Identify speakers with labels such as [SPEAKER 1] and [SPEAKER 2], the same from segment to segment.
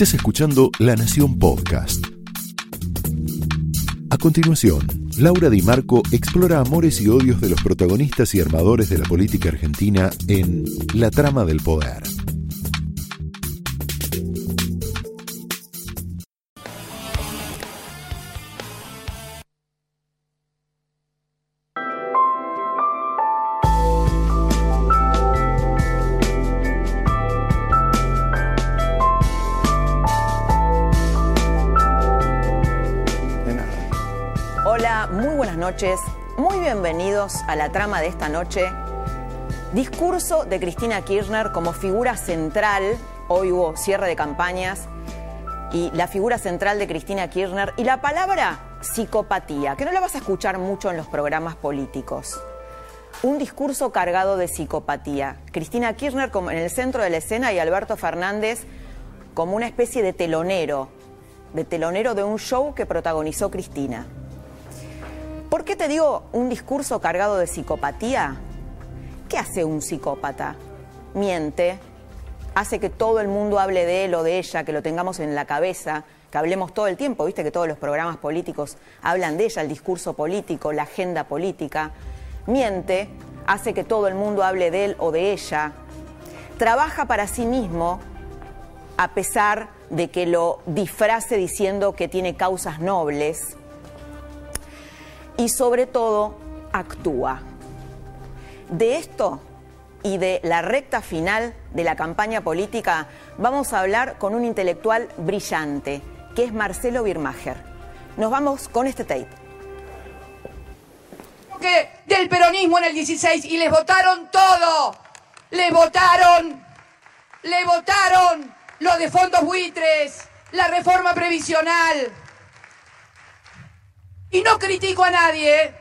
[SPEAKER 1] Estás escuchando La Nación Podcast. A continuación, Laura Di Marco explora amores y odios de los protagonistas y armadores de la política argentina en La Trama del Poder.
[SPEAKER 2] A la trama de esta noche. Discurso de Cristina Kirchner como figura central, hoy hubo cierre de campañas, y la figura central de Cristina Kirchner y la palabra psicopatía, que no la vas a escuchar mucho en los programas políticos. Un discurso cargado de psicopatía. Cristina Kirchner como en el centro de la escena y Alberto Fernández como una especie de telonero, de telonero de un show que protagonizó Cristina. ¿Por qué te digo un discurso cargado de psicopatía? ¿Qué hace un psicópata? Miente, hace que todo el mundo hable de él o de ella, que lo tengamos en la cabeza, que hablemos todo el tiempo, viste que todos los programas políticos hablan de ella, el discurso político, la agenda política. Miente, hace que todo el mundo hable de él o de ella. Trabaja para sí mismo a pesar de que lo disfrace diciendo que tiene causas nobles y sobre todo actúa. De esto y de la recta final de la campaña política vamos a hablar con un intelectual brillante, que es Marcelo Birmacher. Nos vamos con este tape.
[SPEAKER 3] Del peronismo en el 16 y les votaron todo. Le votaron, le votaron lo de fondos buitres, la reforma previsional, y no critico a nadie,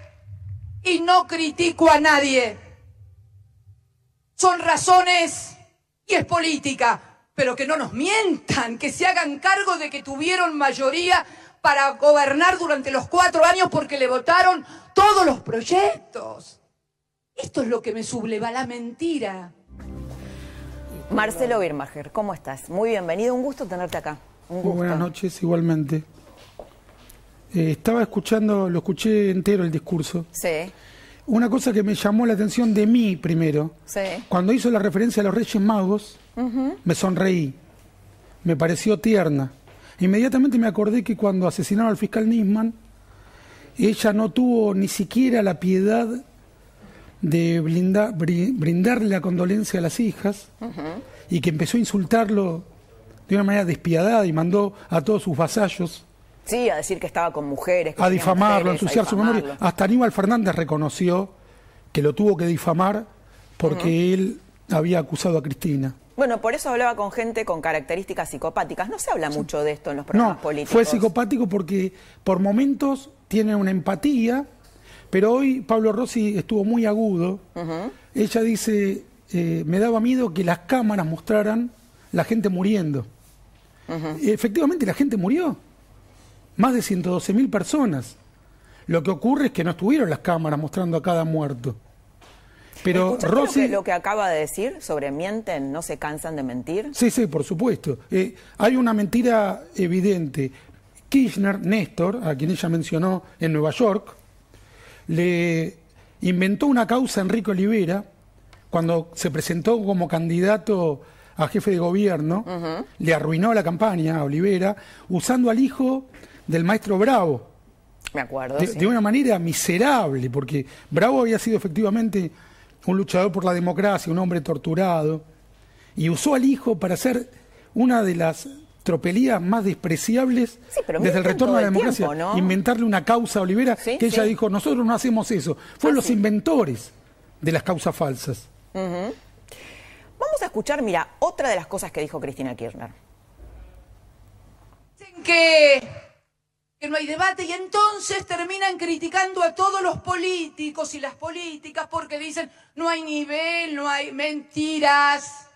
[SPEAKER 3] y no critico a nadie. Son razones y es política, pero que no nos mientan, que se hagan cargo de que tuvieron mayoría para gobernar durante los cuatro años porque le votaron todos los proyectos. Esto es lo que me subleva la mentira.
[SPEAKER 2] Marcelo Birmacher, ¿cómo estás? Muy bienvenido, un gusto tenerte acá.
[SPEAKER 4] buenas noches, igualmente. Eh, estaba escuchando, lo escuché entero el discurso.
[SPEAKER 2] Sí.
[SPEAKER 4] Una cosa que me llamó la atención de mí primero,
[SPEAKER 2] sí.
[SPEAKER 4] cuando hizo la referencia a los Reyes Magos, me sonreí, me pareció tierna. Inmediatamente me acordé que cuando asesinaron al fiscal Nisman, ella no tuvo ni siquiera la piedad de brindarle la condolencia a las hijas y que empezó a insultarlo de una manera despiadada y mandó a todos sus vasallos
[SPEAKER 2] Sí, a decir que estaba con mujeres.
[SPEAKER 4] a difamarlo, a ensuciar su memoria. Hasta Aníbal Fernández reconoció que lo tuvo que difamar porque él había acusado a Cristina.
[SPEAKER 2] Bueno, por eso hablaba con gente con características psicopáticas. No se habla mucho de esto en los programas
[SPEAKER 4] no,
[SPEAKER 2] políticos.
[SPEAKER 4] Fue psicopático porque por momentos tiene una empatía, pero hoy Pablo Rossi estuvo muy agudo. Ella dice, eh, me daba miedo que las cámaras mostraran la gente muriendo. Efectivamente, la gente murió más de 112 mil personas. Lo que ocurre es que no estuvieron las cámaras mostrando a cada muerto.
[SPEAKER 2] Pero Rossi... Lo que, acaba de decir sobre mienten, no se cansan de mentir?
[SPEAKER 4] Sí, sí, por supuesto. Eh, hay una mentira evidente. Kirchner, Néstor, a quien ella mencionó en Nueva York, le inventó una causa a Enrique Olivera cuando se presentó como candidato a jefe de gobierno, le arruinó la campaña a Olivera, usando al hijo del maestro Bravo.
[SPEAKER 2] Me acuerdo.
[SPEAKER 4] De, una manera miserable, porque Bravo había sido efectivamente un luchador por la democracia, un hombre torturado, y usó al hijo para hacer una de las tropelías más despreciables desde el retorno a la democracia. Inventarle una causa a Olivera, que ella dijo, nosotros no hacemos eso. Fueron los inventores de las causas falsas.
[SPEAKER 2] Vamos a escuchar, mira, otra de las cosas que dijo Cristina Kirchner.
[SPEAKER 3] Que que no hay debate y entonces terminan criticando a todos los políticos y las políticas porque dicen no hay nivel, no hay mentiras.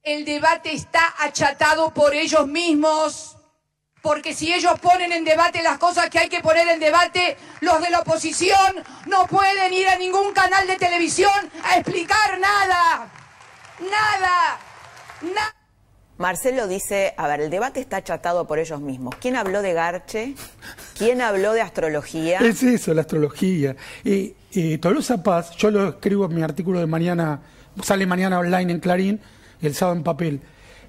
[SPEAKER 3] El debate está achatado por ellos mismos. Porque si ellos ponen en debate las cosas que hay que poner en debate, los de la oposición no pueden ir a ningún canal de televisión a explicar nada. Nada. Nada.
[SPEAKER 2] Marcelo dice, a ver, el debate está achatado por ellos mismos. ¿Quién habló de Garche? ¿Quién habló de astrología?
[SPEAKER 4] Es eso, la astrología. Y Tolosa Paz, yo lo escribo en mi artículo de mañana, sale mañana online en Clarín, el sábado en papel,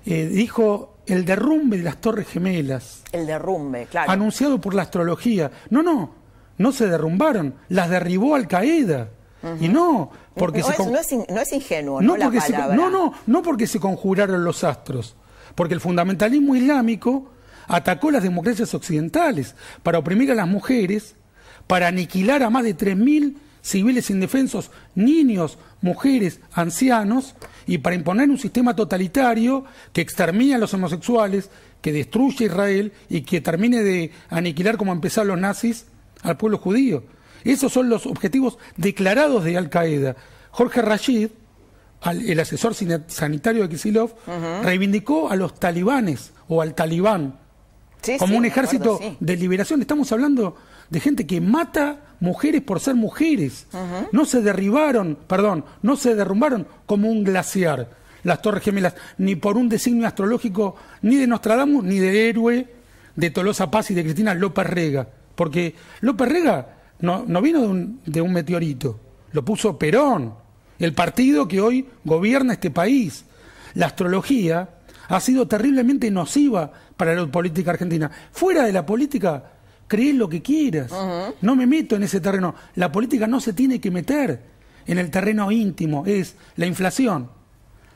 [SPEAKER 4] eh, dijo el derrumbe de las Torres Gemelas.
[SPEAKER 2] El derrumbe, claro.
[SPEAKER 4] Anunciado por la astrología. No, no, no se derrumbaron, las derribó Al Qaeda. Y no, porque
[SPEAKER 2] no,
[SPEAKER 4] se
[SPEAKER 2] es, no, es, no, es, ingenuo,
[SPEAKER 4] no,
[SPEAKER 2] no
[SPEAKER 4] porque se, no, no, no porque se conjuraron los astros porque el fundamentalismo islámico atacó las democracias occidentales para oprimir a las mujeres, para aniquilar a más de 3.000 civiles indefensos, niños, mujeres, ancianos, y para imponer un sistema totalitario que extermine a los homosexuales, que destruye a Israel y que termine de aniquilar como empezaron los nazis al pueblo judío. Esos son los objetivos declarados de Al Qaeda. Jorge Rashid, el asesor sanitario de Kisilov, reivindicó a los talibanes o al talibán como un ejército de liberación. Estamos hablando de gente que mata mujeres por ser mujeres. No se derribaron, perdón, no se derrumbaron como un glaciar las Torres Gemelas, ni por un designio astrológico ni de Nostradamus ni del héroe de Tolosa Paz y de Cristina López Rega. Porque López Rega no, no vino de un, de un meteorito, lo puso Perón el partido que hoy gobierna este país. La astrología ha sido terriblemente nociva para la política argentina. Fuera de la política, crees lo que quieras. No me meto en ese terreno. La política no se tiene que meter en el terreno íntimo, es la inflación.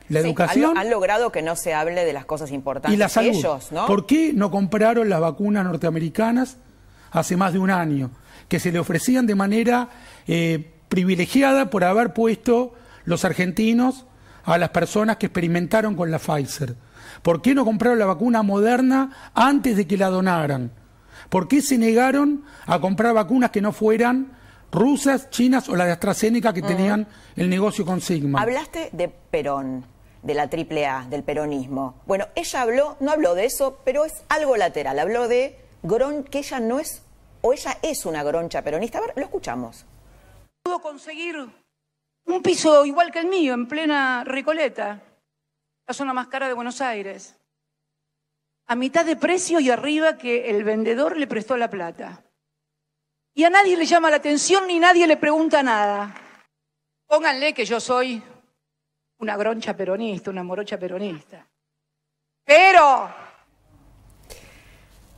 [SPEAKER 4] La educación.
[SPEAKER 2] Han, logrado que no se hable de las cosas importantes.
[SPEAKER 4] Y la salud. Ellos, ¿no? ¿Por qué no compraron las vacunas norteamericanas hace más de un año? Que se le ofrecían de manera eh, privilegiada por haber puesto los argentinos a las personas que experimentaron con la Pfizer. ¿Por qué no compraron la vacuna moderna antes de que la donaran? ¿Por qué se negaron a comprar vacunas que no fueran rusas, chinas o la de AstraZeneca que tenían el negocio con Sigma?
[SPEAKER 2] Hablaste de Perón, de la AAA, del peronismo. Bueno, ella habló, no habló de eso, pero es algo lateral. Habló de Gron, que ella no es, o ella es una groncha peronista. A ver, lo escuchamos
[SPEAKER 3] pudo conseguir un piso igual que el mío, en plena Recoleta, la zona más cara de Buenos Aires, a mitad de precio y arriba que el vendedor le prestó la plata. Y a nadie le llama la atención ni nadie le pregunta nada. Pónganle que yo soy una groncha peronista, una morocha peronista. Pero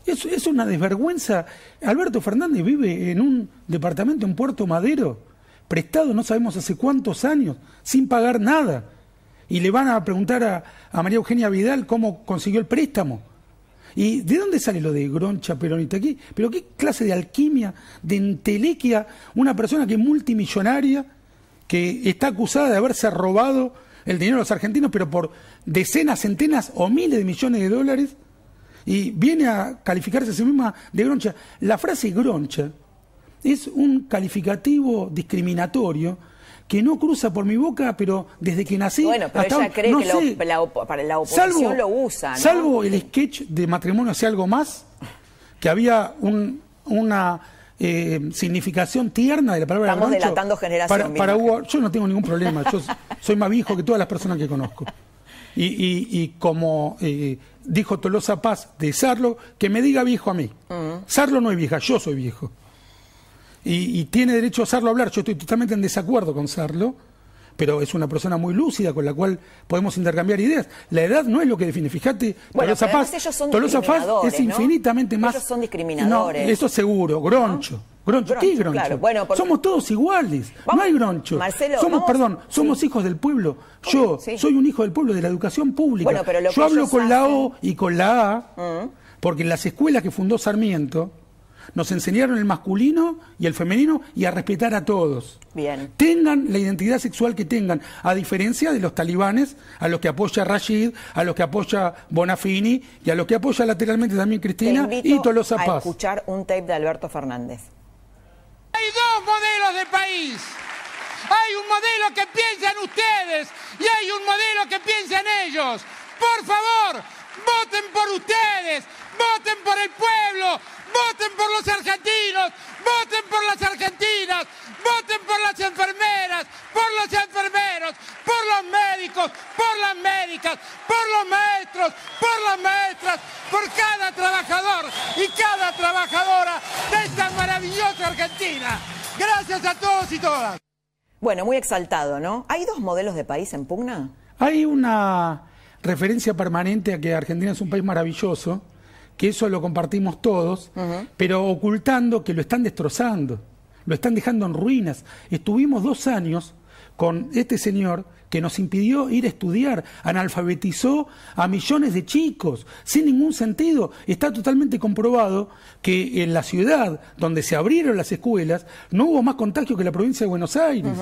[SPEAKER 4] es, es, una desvergüenza. Alberto Fernández vive en un departamento en Puerto Madero prestado no sabemos hace cuántos años, sin pagar nada. Y le van a preguntar a, María Eugenia Vidal cómo consiguió el préstamo. ¿Y de dónde sale lo de Groncha Peronita aquí? ¿Pero qué clase de alquimia, de entelequia, una persona que es multimillonaria, que está acusada de haberse robado el dinero de los argentinos, pero por decenas, centenas o miles de millones de dólares, y viene a calificarse a sí misma de Groncha? La frase Groncha es un calificativo discriminatorio que no cruza por mi boca, pero desde que nací.
[SPEAKER 2] Bueno, pero ella cree que la, para la oposición lo usa.
[SPEAKER 4] Salvo el sketch de matrimonio hace algo más, que había una eh, significación tierna de la palabra
[SPEAKER 2] Estamos delatando generación.
[SPEAKER 4] Para, yo no tengo ningún problema, yo soy más viejo que todas las personas que conozco. Y, como eh, dijo Tolosa Paz de Sarlo, que me diga viejo a mí. Sarlo no es vieja, yo soy viejo y, tiene derecho a hacerlo hablar. Yo estoy totalmente en desacuerdo con Sarlo, pero es una persona muy lúcida con la cual podemos intercambiar ideas. La edad no es lo que define. Fíjate,
[SPEAKER 2] Tolosa Paz, Tolosa Paz
[SPEAKER 4] es infinitamente más.
[SPEAKER 2] Ellos son discriminadores.
[SPEAKER 4] No, eso seguro, groncho. Groncho, ¿qué groncho? Bueno, Somos todos iguales, no hay groncho. somos, perdón, somos hijos del pueblo. Yo soy un hijo del pueblo, de la educación pública. Yo hablo con la O y con la A, mm. porque en las escuelas que fundó Sarmiento, nos enseñaron el masculino y el femenino y a respetar a todos.
[SPEAKER 2] Bien.
[SPEAKER 4] Tengan la identidad sexual que tengan, a diferencia de los talibanes, a los que apoya Rashid, a los que apoya Bonafini y a los que apoya lateralmente también Cristina y Tolosa Paz.
[SPEAKER 2] a escuchar un tape de Alberto Fernández.
[SPEAKER 5] Hay dos modelos de país. Hay un modelo que piensan ustedes y hay un modelo que piensan ellos. Por favor, voten por ustedes, voten por el pueblo, voten por los argentinos, voten por las argentinas, voten por las enfermeras, por los enfermeros, por los médicos, por las médicas, por los maestros, por las maestras, por cada trabajador y cada trabajadora de esta maravillosa Argentina. Gracias a todos y todas.
[SPEAKER 2] Bueno, muy exaltado, ¿no? ¿Hay dos modelos de país en pugna?
[SPEAKER 4] Hay una referencia permanente a que Argentina es un país maravilloso, que eso lo compartimos todos, pero ocultando que lo están destrozando, lo están dejando en ruinas. Estuvimos dos años con este señor que nos impidió ir a estudiar, analfabetizó a millones de chicos, sin ningún sentido. Está totalmente comprobado que en la ciudad donde se abrieron las escuelas no hubo más contagio que la provincia de Buenos Aires.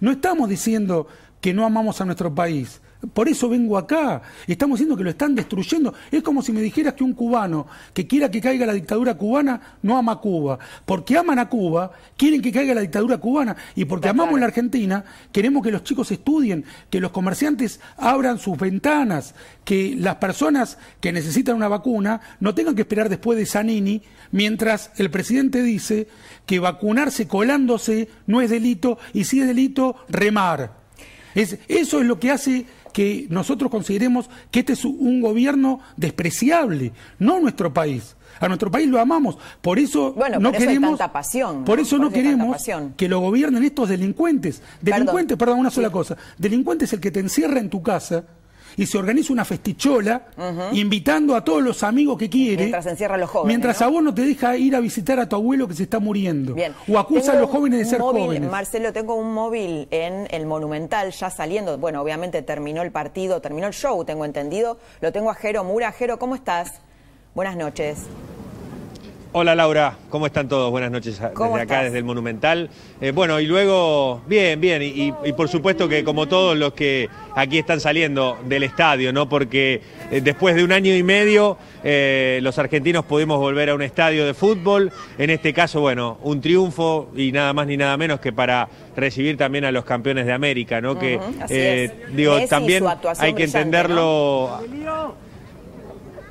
[SPEAKER 4] No estamos diciendo que no amamos a nuestro país. Por eso vengo acá. Estamos diciendo que lo están destruyendo. Es como si me dijeras que un cubano que quiera que caiga la dictadura cubana no ama a Cuba. Porque aman a Cuba, quieren que caiga la dictadura cubana. Y porque amamos la Argentina, queremos que los chicos estudien, que los comerciantes abran sus ventanas, que las personas que necesitan una vacuna no tengan que esperar después de Zanini, mientras el presidente dice que vacunarse colándose no es delito y si es delito, remar. Es, eso es lo que hace que nosotros consideremos que este es un gobierno despreciable, no nuestro país. A nuestro país lo amamos, por eso
[SPEAKER 2] Bueno,
[SPEAKER 4] no
[SPEAKER 2] por eso
[SPEAKER 4] queremos,
[SPEAKER 2] tanta pasión,
[SPEAKER 4] por eso
[SPEAKER 2] Por
[SPEAKER 4] no
[SPEAKER 2] eso
[SPEAKER 4] queremos que lo gobiernen estos delincuentes. Delincuentes, perdón, una sola
[SPEAKER 2] Sí.
[SPEAKER 4] cosa. Delincuente es el que te encierra en tu casa y se organiza una festichola invitando a todos los amigos que quiere.
[SPEAKER 2] Mientras encierra a los jóvenes,
[SPEAKER 4] Mientras
[SPEAKER 2] ¿no?
[SPEAKER 4] a vos no te deja ir a visitar a tu abuelo que se está muriendo.
[SPEAKER 2] Bien.
[SPEAKER 4] O acusa
[SPEAKER 2] Tengo
[SPEAKER 4] a los jóvenes de ser
[SPEAKER 2] móvil,
[SPEAKER 4] jóvenes.
[SPEAKER 2] Marcelo, tengo un móvil en el Monumental ya saliendo. Bueno, obviamente terminó el partido, terminó el show, tengo entendido. Lo tengo a Jero Mura. Jero, ¿cómo estás? Buenas noches.
[SPEAKER 6] Hola Laura, ¿cómo están todos? Buenas noches a-
[SPEAKER 2] ¿Cómo
[SPEAKER 6] desde acá,
[SPEAKER 2] estás?
[SPEAKER 6] desde el Monumental. Eh, bueno, y luego, bien, bien, y, y- y por supuesto que como todos los que aquí están saliendo del estadio, ¿no? Porque eh, después de un año y medio eh, los argentinos pudimos volver a un estadio de fútbol, en este caso, bueno, un triunfo y nada más ni nada menos que para recibir también a los campeones de América, ¿no? Que, eh, digo,
[SPEAKER 2] Messi
[SPEAKER 6] también hay que entenderlo...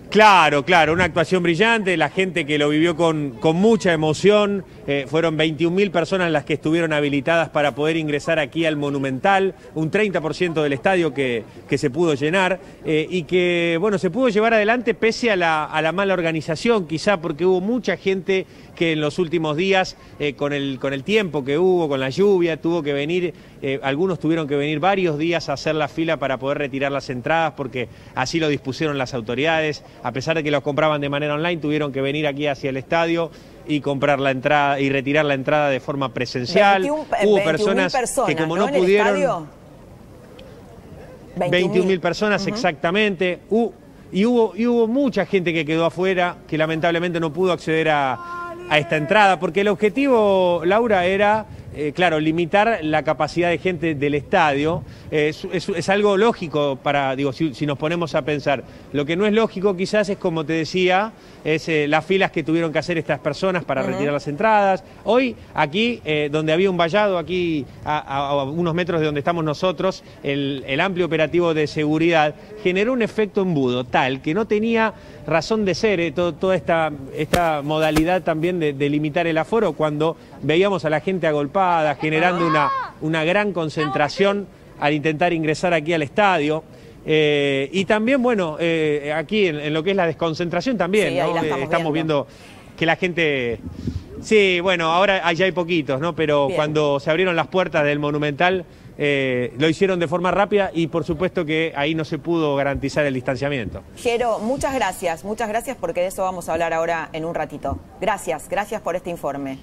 [SPEAKER 6] Claro, claro, una actuación brillante, la gente que lo vivió con, con mucha emoción, eh, fueron 21.000 personas las que estuvieron habilitadas para poder ingresar aquí al Monumental, un 30% del estadio que, que se pudo llenar eh, y que, bueno, se pudo llevar adelante pese a la, a la mala organización, quizá porque hubo mucha gente que en los últimos días, eh, con, el, con el tiempo que hubo, con la lluvia, tuvo que venir, eh, algunos tuvieron que venir varios días a hacer la fila para poder retirar las entradas, porque así lo dispusieron las autoridades. A pesar de que los compraban de manera online, tuvieron que venir aquí hacia el estadio y comprar la entrada y retirar la entrada de forma presencial.
[SPEAKER 2] 21,
[SPEAKER 6] hubo
[SPEAKER 2] 21.000
[SPEAKER 6] personas, que como no,
[SPEAKER 2] el
[SPEAKER 6] pudieron...
[SPEAKER 2] estadio?
[SPEAKER 6] 21.000 personas exactamente. Hu- y, hubo, y hubo mucha gente que quedó afuera, que lamentablemente no pudo acceder a, a esta entrada, porque el objetivo, Laura, era, eh, claro, limitar la capacidad de gente del estadio. Eh, es, es- es algo lógico para, digo, si, si nos ponemos a pensar. Lo que no es lógico quizás es, como te decía, es eh, las filas que tuvieron que hacer estas personas para retirar las entradas. Hoy, aquí, donde había un vallado, aquí a, a- a unos metros de donde estamos nosotros, el, el amplio operativo de seguridad generó un efecto embudo tal que no tenía razón de ser todo- toda esta, esta modalidad también de, de limitar el aforo cuando veíamos a la gente agolpada, generando una, una gran concentración al intentar ingresar aquí al estadio. Eh, y también, bueno, eh, aquí en, en lo que es la desconcentración también,
[SPEAKER 2] Sí,
[SPEAKER 6] ¿no? Eh,
[SPEAKER 2] estamos viendo.
[SPEAKER 6] viendo que la gente... Sí, bueno, ahora ya hay poquitos, ¿no? Pero
[SPEAKER 2] Bien.
[SPEAKER 6] cuando se abrieron las puertas del Monumental, eh, lo hicieron de forma rápida y por supuesto que ahí no se pudo garantizar el distanciamiento.
[SPEAKER 2] Jero, muchas gracias, muchas gracias porque de eso vamos a hablar ahora en un ratito. Gracias, gracias por este informe.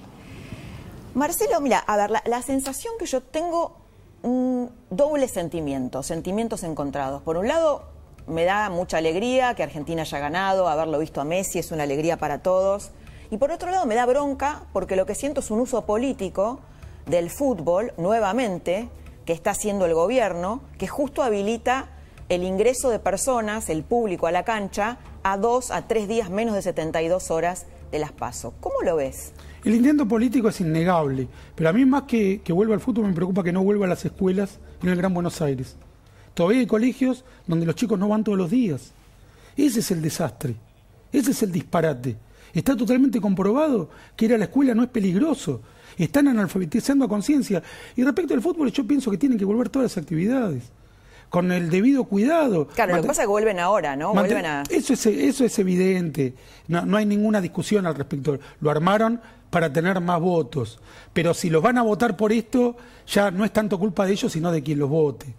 [SPEAKER 2] Marcelo, mira, a ver, la, sensación que yo tengo, un doble sentimiento, sentimientos encontrados. Por un lado, me da mucha alegría que Argentina haya ganado, haberlo visto a Messi es una alegría para todos. Y por otro lado, me da bronca porque lo que siento es un uso político del fútbol, nuevamente, que está haciendo el gobierno, que justo habilita el ingreso de personas, el público a la cancha, a dos a tres días menos de 72 horas de las paso. ¿Cómo lo ves?
[SPEAKER 4] El intento político es innegable, pero a mí más que, que vuelva al fútbol me preocupa que no vuelva a las escuelas en el Gran Buenos Aires. Todavía hay colegios donde los chicos no van todos los días. Ese es el desastre, ese es el disparate. Está totalmente comprobado que ir a la escuela no es peligroso, están analfabetizando a conciencia. Y respecto al fútbol, yo pienso que tienen que volver todas las actividades con el debido cuidado.
[SPEAKER 2] Claro, lo que pasa es que vuelven ahora, ¿no? Vuelven a...
[SPEAKER 4] eso, es, eso es evidente, no, no hay ninguna discusión al respecto. Lo armaron para tener más votos, pero si los van a votar por esto, ya no es tanto culpa de ellos, sino de quien los vote.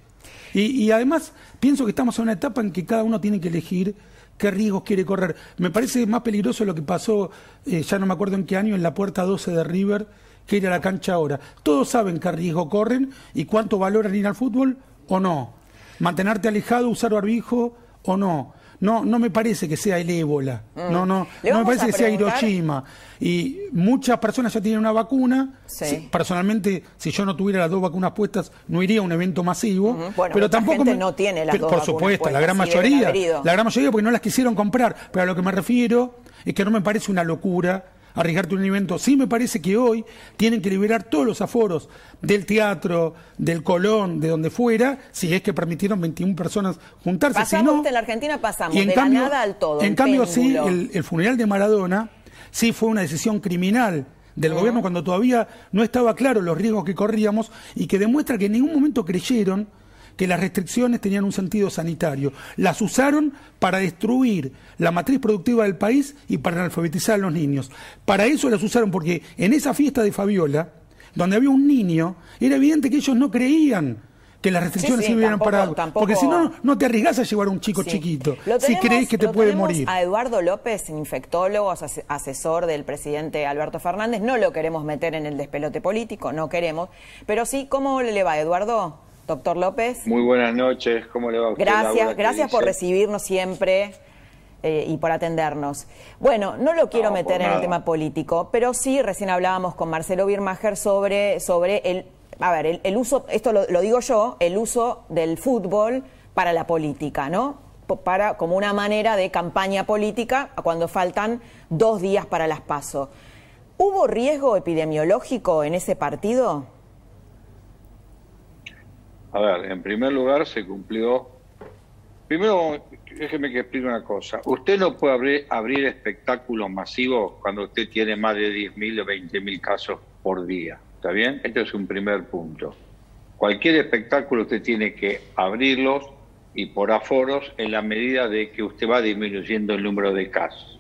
[SPEAKER 4] Y, y además, pienso que estamos en una etapa en que cada uno tiene que elegir qué riesgos quiere correr. Me parece más peligroso lo que pasó, eh, ya no me acuerdo en qué año, en la puerta 12 de River, que ir a la cancha ahora. Todos saben qué riesgo corren y cuánto valoran ir al fútbol o no mantenerte alejado, usar barbijo o no. No, no me parece que sea el ébola, mm. no, no, no me parece que sea Hiroshima. Y muchas personas ya tienen una vacuna. personalmente, si yo no tuviera las dos vacunas puestas, no iría a un evento masivo. pero tampoco
[SPEAKER 2] no tiene las dos
[SPEAKER 4] Por supuesto, la gran mayoría, la gran mayoría porque no las quisieron comprar. Pero a lo que me refiero es que no me parece una locura arriesgarte un evento. Sí me parece que hoy tienen que liberar todos los aforos del teatro, del Colón, de donde fuera, si es que permitieron 21 personas juntarse.
[SPEAKER 2] Pasamos en la Argentina, pasamos de la nada al todo.
[SPEAKER 4] En cambio, sí, el, funeral de Maradona sí fue una decisión criminal del gobierno cuando todavía no estaba claro los riesgos que corríamos y que demuestra que en ningún momento creyeron que las restricciones tenían un sentido sanitario. Las usaron para destruir la matriz productiva del país y para alfabetizar a los niños. Para eso las usaron porque en esa fiesta de Fabiola, donde había un niño, era evidente que ellos no creían que las restricciones se hubieran parado. Porque si no, no te arriesgas a llevar a un chico chiquito, si crees que te puede morir.
[SPEAKER 2] A Eduardo López, infectólogo, asesor del presidente Alberto Fernández, no lo queremos meter en el despelote político, no queremos. Pero sí, ¿cómo le va, Eduardo? Doctor López.
[SPEAKER 7] Muy buenas noches, ¿cómo le va?
[SPEAKER 2] Usted, gracias, gracias por recibirnos siempre eh, y por atendernos. Bueno, no lo quiero meter en el tema político, pero sí, recién hablábamos con Marcelo Birmacher sobre, sobre el, a ver, el, uso, esto lo, digo yo, el uso del fútbol para la política, ¿no? Para, como una manera de campaña política cuando faltan dos días para las PASO. ¿Hubo riesgo epidemiológico en ese partido?
[SPEAKER 7] A ver, en primer lugar se cumplió. Primero, déjeme que explique una cosa. Usted no puede abrir, espectáculos masivos cuando usted tiene más de 10.000 o 20.000 casos por día. ¿Está bien? Este es un primer punto. Cualquier espectáculo usted tiene que abrirlos y por aforos en la medida de que usted va disminuyendo el número de casos.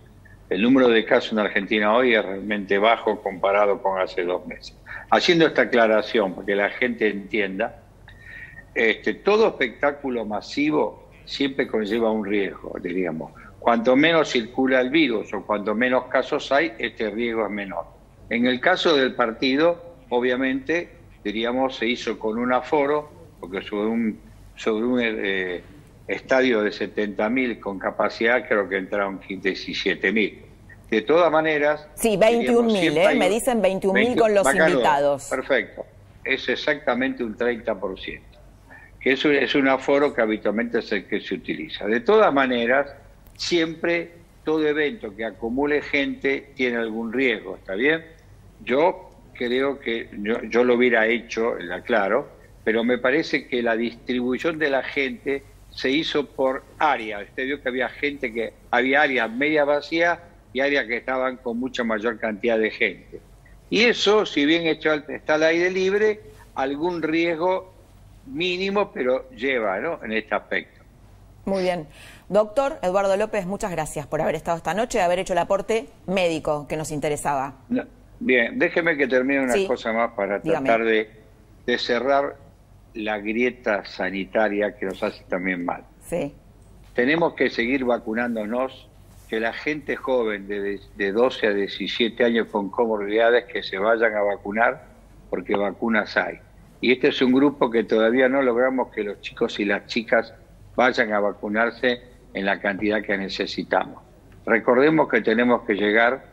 [SPEAKER 7] El número de casos en Argentina hoy es realmente bajo comparado con hace dos meses. Haciendo esta aclaración para que la gente entienda, este, todo espectáculo masivo siempre conlleva un riesgo, diríamos. Cuanto menos circula el virus o cuanto menos casos hay, este riesgo es menor. En el caso del partido, obviamente, diríamos, se hizo con un aforo, porque sobre un, sobre un eh, estadio de 70.000 con capacidad creo que entraron 17.000. De todas maneras...
[SPEAKER 2] Sí, 21.000, ¿eh? me dicen 21.000 con los invitados.
[SPEAKER 7] Perfecto, es exactamente un 30% que es un, aforo que habitualmente es el que se utiliza. De todas maneras, siempre todo evento que acumule gente tiene algún riesgo, ¿está bien? Yo creo que yo, lo hubiera hecho, la claro, pero me parece que la distribución de la gente se hizo por áreas. Usted vio que había gente que había áreas media vacías y áreas que estaban con mucha mayor cantidad de gente. Y eso, si bien está al aire libre, algún riesgo mínimo, pero lleva ¿no? en este aspecto.
[SPEAKER 2] Muy bien. Doctor Eduardo López, muchas gracias por haber estado esta noche y haber hecho el aporte médico que nos interesaba.
[SPEAKER 7] bien, déjeme que termine una cosa más para tratar de, de, cerrar la grieta sanitaria que nos hace también mal.
[SPEAKER 2] Sí.
[SPEAKER 7] Tenemos que seguir vacunándonos, que la gente joven de, de 12 a 17 años con comorbilidades que se vayan a vacunar, porque vacunas hay. Y este es un grupo que todavía no logramos que los chicos y las chicas vayan a vacunarse en la cantidad que necesitamos. Recordemos que tenemos que llegar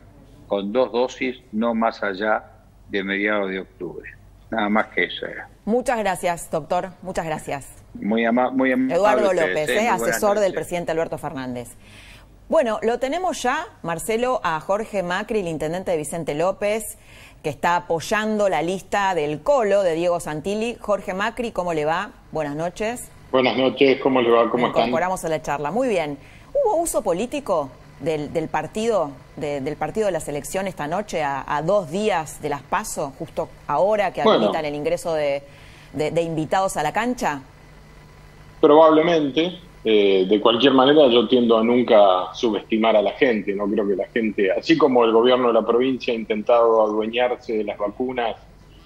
[SPEAKER 7] con dos dosis, no más allá de mediados de octubre. Nada más que eso era.
[SPEAKER 2] Muchas gracias, doctor. Muchas gracias.
[SPEAKER 7] Muy, muy amable.
[SPEAKER 2] Eduardo López, ¿eh? asesor del presidente Alberto Fernández. Bueno, lo tenemos ya, Marcelo, a Jorge Macri, el intendente de Vicente López que está apoyando la lista del Colo de Diego Santilli. Jorge Macri, ¿cómo le va? Buenas noches.
[SPEAKER 8] Buenas noches, ¿cómo le va? ¿Cómo
[SPEAKER 2] Incorporamos a la charla. Muy bien. ¿Hubo uso político del, partido, del partido de la selección esta noche, a, dos días de las PASO, justo ahora que habilitan el ingreso de, invitados a la cancha?
[SPEAKER 8] Probablemente. Eh, de cualquier manera, yo tiendo a nunca subestimar a la gente. No creo que la gente, así como el gobierno de la provincia ha intentado adueñarse de las vacunas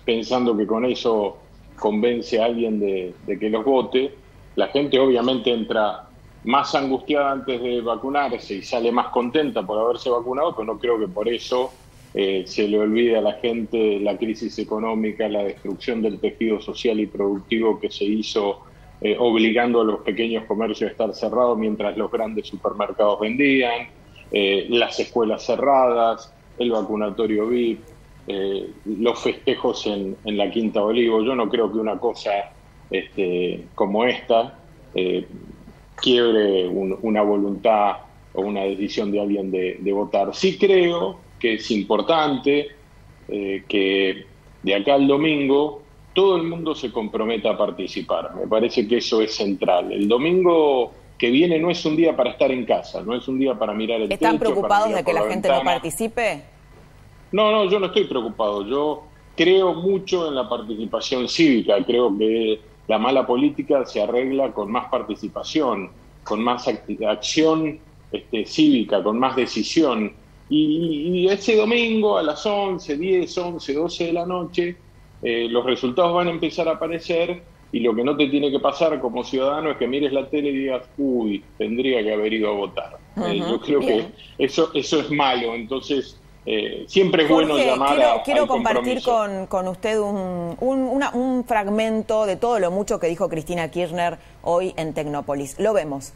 [SPEAKER 8] pensando que con eso convence a alguien de, que los vote, la gente obviamente entra más angustiada antes de vacunarse y sale más contenta por haberse vacunado, pero no creo que por eso eh, se le olvide a la gente la crisis económica, la destrucción del tejido social y productivo que se hizo eh, obligando a los pequeños comercios a estar cerrados mientras los grandes supermercados vendían, eh, las escuelas cerradas, el vacunatorio VIP, los festejos en, en, la Quinta Olivo. Yo no creo que una cosa este, como esta quiebre una voluntad o una decisión de alguien de, votar. Sí creo que es importante eh, que de acá al domingo todo el mundo se comprometa a participar. Me parece que eso es central. El domingo que viene no es un día para estar en casa, no es un día para mirar el
[SPEAKER 2] ¿Están preocupados de que la, gente no participe?
[SPEAKER 8] No, no, yo no estoy preocupado. Yo creo mucho en la participación cívica. Creo que la mala política se arregla con más participación, con más acción este, cívica, con más decisión. Y, ese domingo a las 11, 10, 11, 12 de la noche, eh, los resultados van a empezar a aparecer y lo que no te tiene que pasar como ciudadano es que mires la tele y digas, uy, tendría que haber ido a votar. Eh, yo creo que eso, eso es malo. Entonces, eh, siempre es bueno llamar
[SPEAKER 2] quiero, quiero compartir con, con, usted un, un, un, fragmento de todo lo mucho que dijo Cristina Kirchner hoy en Tecnópolis. Lo vemos.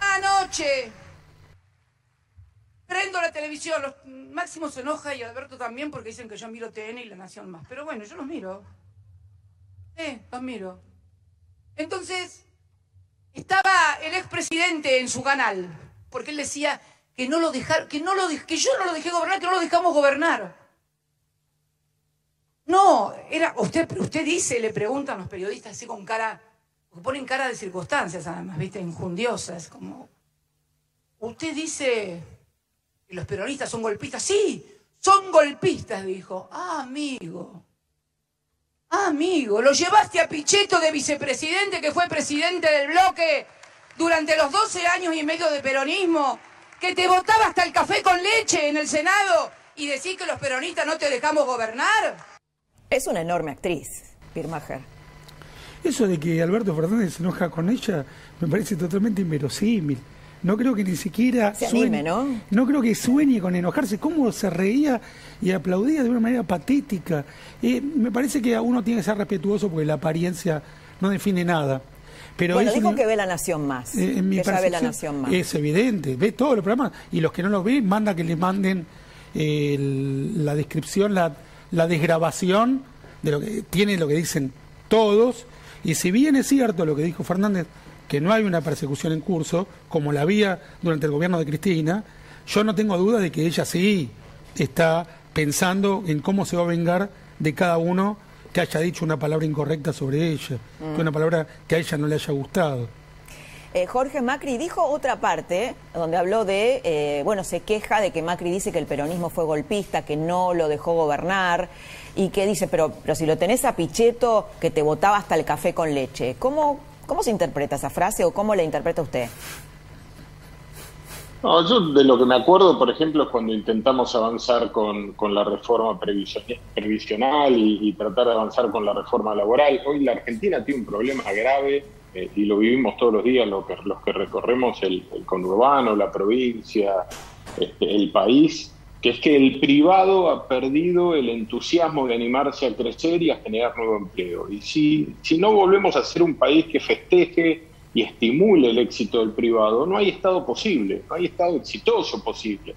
[SPEAKER 3] Anoche prendo la televisión, los, Máximo se enoja y Alberto también porque dicen que yo miro TN y La Nación más. Pero bueno, yo los miro. Eh, los miro. Entonces, estaba el expresidente en su canal, porque él decía, que no lo dejar, que no lo que yo no lo dejé gobernar, que no lo dejamos gobernar. No, era, usted, usted dice, le preguntan los periodistas así con cara, ponen cara de circunstancias además, viste, injundiosas, como, usted dice que los peronistas son golpistas, sí, son golpistas, dijo, ah, amigo, ah, amigo, lo llevaste a Pichetto de vicepresidente, que fue presidente del bloque durante los 12 años y medio de peronismo, que te votaba hasta el café con leche en el Senado y decís que los peronistas no te dejamos gobernar?
[SPEAKER 2] Es una enorme actriz, Pirmacher.
[SPEAKER 4] Eso de que Alberto Fernández se enoja con ella me parece totalmente inverosímil. No creo que ni siquiera
[SPEAKER 2] se sueñe, ¿no?
[SPEAKER 4] No creo que sueñe con enojarse. ¿Cómo se reía y aplaudía de una manera patética? Eh, me parece que uno tiene que ser respetuoso porque la apariencia no define nada.
[SPEAKER 2] Pero bueno, dijo que ve la Nación Más.
[SPEAKER 4] Eh, en mi ve la Nación Más. Es evidente, ve todos los programas y los que no los ven, manda que le manden la descripción, la, la desgrabación de lo que tiene lo que dicen todos. Y si bien es cierto lo que dijo Fernández, que no hay una persecución en curso, como la había durante el gobierno de Cristina, yo no tengo duda de que ella sí está pensando en cómo se va a vengar de cada uno que haya dicho una palabra incorrecta sobre ella, que mm. una palabra que a ella no le haya gustado.
[SPEAKER 2] Eh, Jorge Macri dijo otra parte donde habló de, eh, bueno, se queja de que Macri dice que el peronismo fue golpista, que no lo dejó gobernar y que dice, pero, pero si lo tenés a Pichetto que te votaba hasta el café con leche, ¿cómo, cómo se interpreta esa frase o cómo la interpreta usted?
[SPEAKER 8] No, yo de lo que me acuerdo, por ejemplo, es cuando intentamos avanzar con, la reforma previsional y, tratar de avanzar con la reforma laboral. Hoy la Argentina tiene un problema grave eh, y lo vivimos todos los días los que, los que recorremos el, conurbano, la provincia, este, el país, que es que el privado ha perdido el entusiasmo de animarse a crecer y a generar nuevo empleo. Y si, si no volvemos a ser un país que festeje y estimule el éxito del privado, no hay Estado posible, no hay Estado exitoso posible.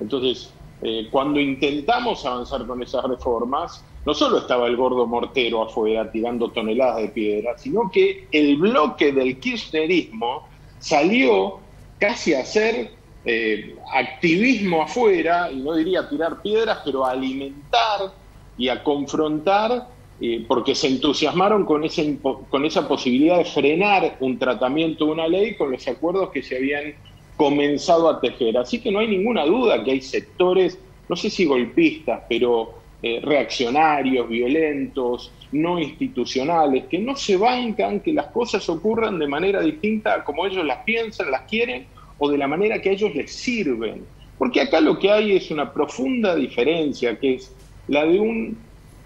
[SPEAKER 8] Entonces, eh, cuando intentamos avanzar con esas reformas, no solo estaba el gordo mortero afuera tirando toneladas de piedra, sino que el bloque del kirchnerismo salió casi a hacer eh, activismo afuera, y no diría tirar piedras, pero a alimentar y a confrontar eh, porque se entusiasmaron con, con esa posibilidad de frenar un tratamiento de una ley con los acuerdos que se habían comenzado a tejer. Así que no hay ninguna duda que hay sectores, no sé si golpistas, pero eh, reaccionarios, violentos, no institucionales, que no se bancan que las cosas ocurran de manera distinta a como ellos las piensan, las quieren o de la manera que a ellos les sirven. Porque acá lo que hay es una profunda diferencia, que es la de un,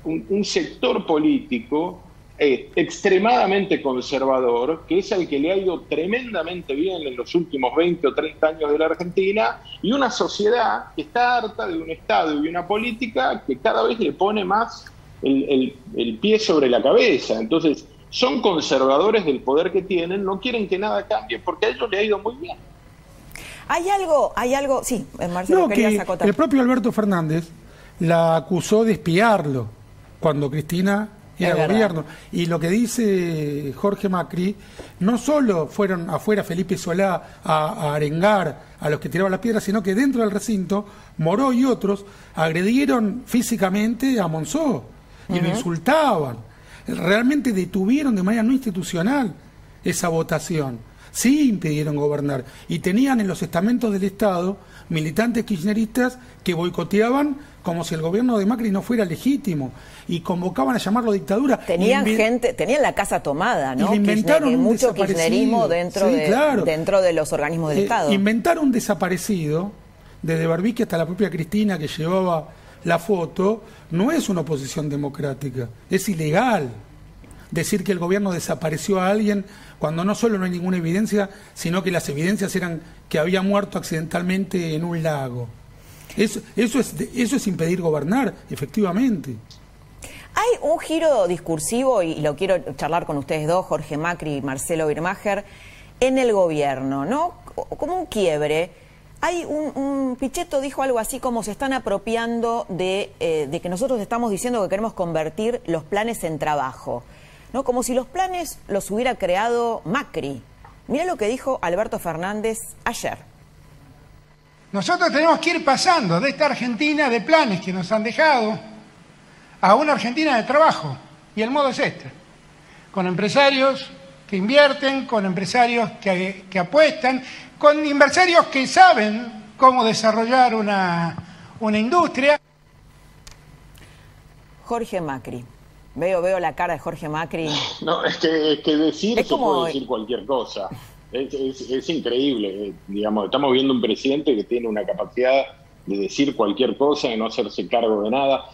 [SPEAKER 8] un sector político extremadamente conservador, que es el que le ha ido tremendamente bien en los últimos 20 o 30 años de la Argentina, y una sociedad que está harta de un Estado y una política que cada vez le pone más el, el pie sobre la cabeza. Entonces, son conservadores del poder que tienen, no quieren que nada cambie, porque a ellos le ha ido muy bien.
[SPEAKER 2] Hay algo, hay algo, sí, Marcelo,
[SPEAKER 4] no, que El propio Alberto Fernández la acusó de espiarlo cuando Cristina era gobierno. Y lo que dice Jorge Macri, no solo fueron afuera Felipe Solá a, arengar a los que tiraban las piedras, sino que dentro del recinto, Moró y otros agredieron físicamente a Monzó y lo insultaban. Realmente detuvieron de manera no institucional esa votación. Sí impidieron gobernar. Y tenían en los estamentos del Estado militantes kirchneristas que boicoteaban como si el gobierno de Macri no fuera legítimo y convocaban a llamarlo dictadura.
[SPEAKER 2] Tenían gente, tenían la casa tomada, ¿no?
[SPEAKER 4] Y inventaron
[SPEAKER 2] mucho kirchnerismo dentro, de, dentro de los organismos del eh, Estado.
[SPEAKER 4] Inventaron un desaparecido, desde Barbique hasta la propia Cristina que llevaba la foto, no es una oposición democrática, es ilegal decir que el gobierno desapareció a alguien cuando no solo no hay ninguna evidencia, sino que las evidencias eran que había muerto accidentalmente en un lago. Eso, eso, es, eso es impedir gobernar, efectivamente.
[SPEAKER 2] Hay un giro discursivo, y lo quiero charlar con ustedes dos, Jorge Macri y Marcelo Birmacher, en el gobierno, ¿no? Como un quiebre. Hay un, un Pichetto dijo algo así como se están apropiando de, eh, de que nosotros estamos diciendo que queremos convertir los planes en trabajo, ¿no? Como si los planes los hubiera creado Macri. Mira lo que dijo Alberto Fernández ayer.
[SPEAKER 9] Nosotros tenemos que ir pasando de esta Argentina de planes que nos han dejado a una Argentina de trabajo. Y el modo es este, con empresarios que invierten, con empresarios que, apuestan, con empresarios que saben cómo desarrollar una, industria.
[SPEAKER 2] Jorge Macri. Veo, veo la cara de Jorge Macri.
[SPEAKER 8] No, es que, decir es puede decir cualquier cosa. Es, increíble, eh, digamos, estamos viendo un presidente que tiene una capacidad de decir cualquier cosa, de no hacerse cargo de nada.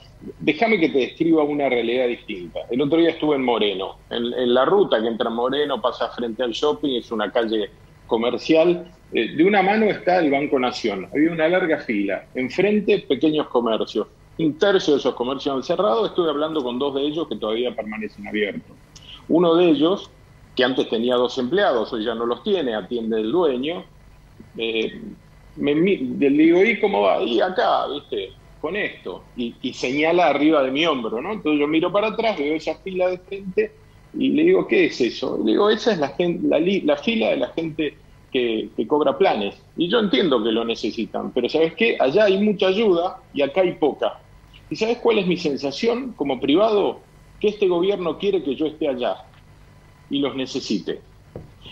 [SPEAKER 8] Déjame que te describa una realidad distinta. El otro día estuve en Moreno, en, la ruta que entra Moreno, pasa frente al shopping, es una calle comercial. Eh, de una mano está el Banco Nación. Había una larga fila. Enfrente, pequeños comercios. Un tercio de esos comercios han cerrado. Estuve hablando con dos de ellos que todavía permanecen abiertos. Uno de ellos que antes tenía dos empleados, hoy ya no los tiene, atiende el dueño. Eh, me, le digo, ¿y cómo va? Y acá, ¿viste? Con esto. Y, señala arriba de mi hombro, ¿no? Entonces yo miro para atrás, veo esa fila de gente y le digo, ¿qué es eso? le digo, esa es la, la, fila de la gente que, que, cobra planes. Y yo entiendo que lo necesitan, pero ¿sabes qué? Allá hay mucha ayuda y acá hay poca. ¿Y sabes cuál es mi sensación como privado? Que este gobierno quiere que yo esté allá y los necesite.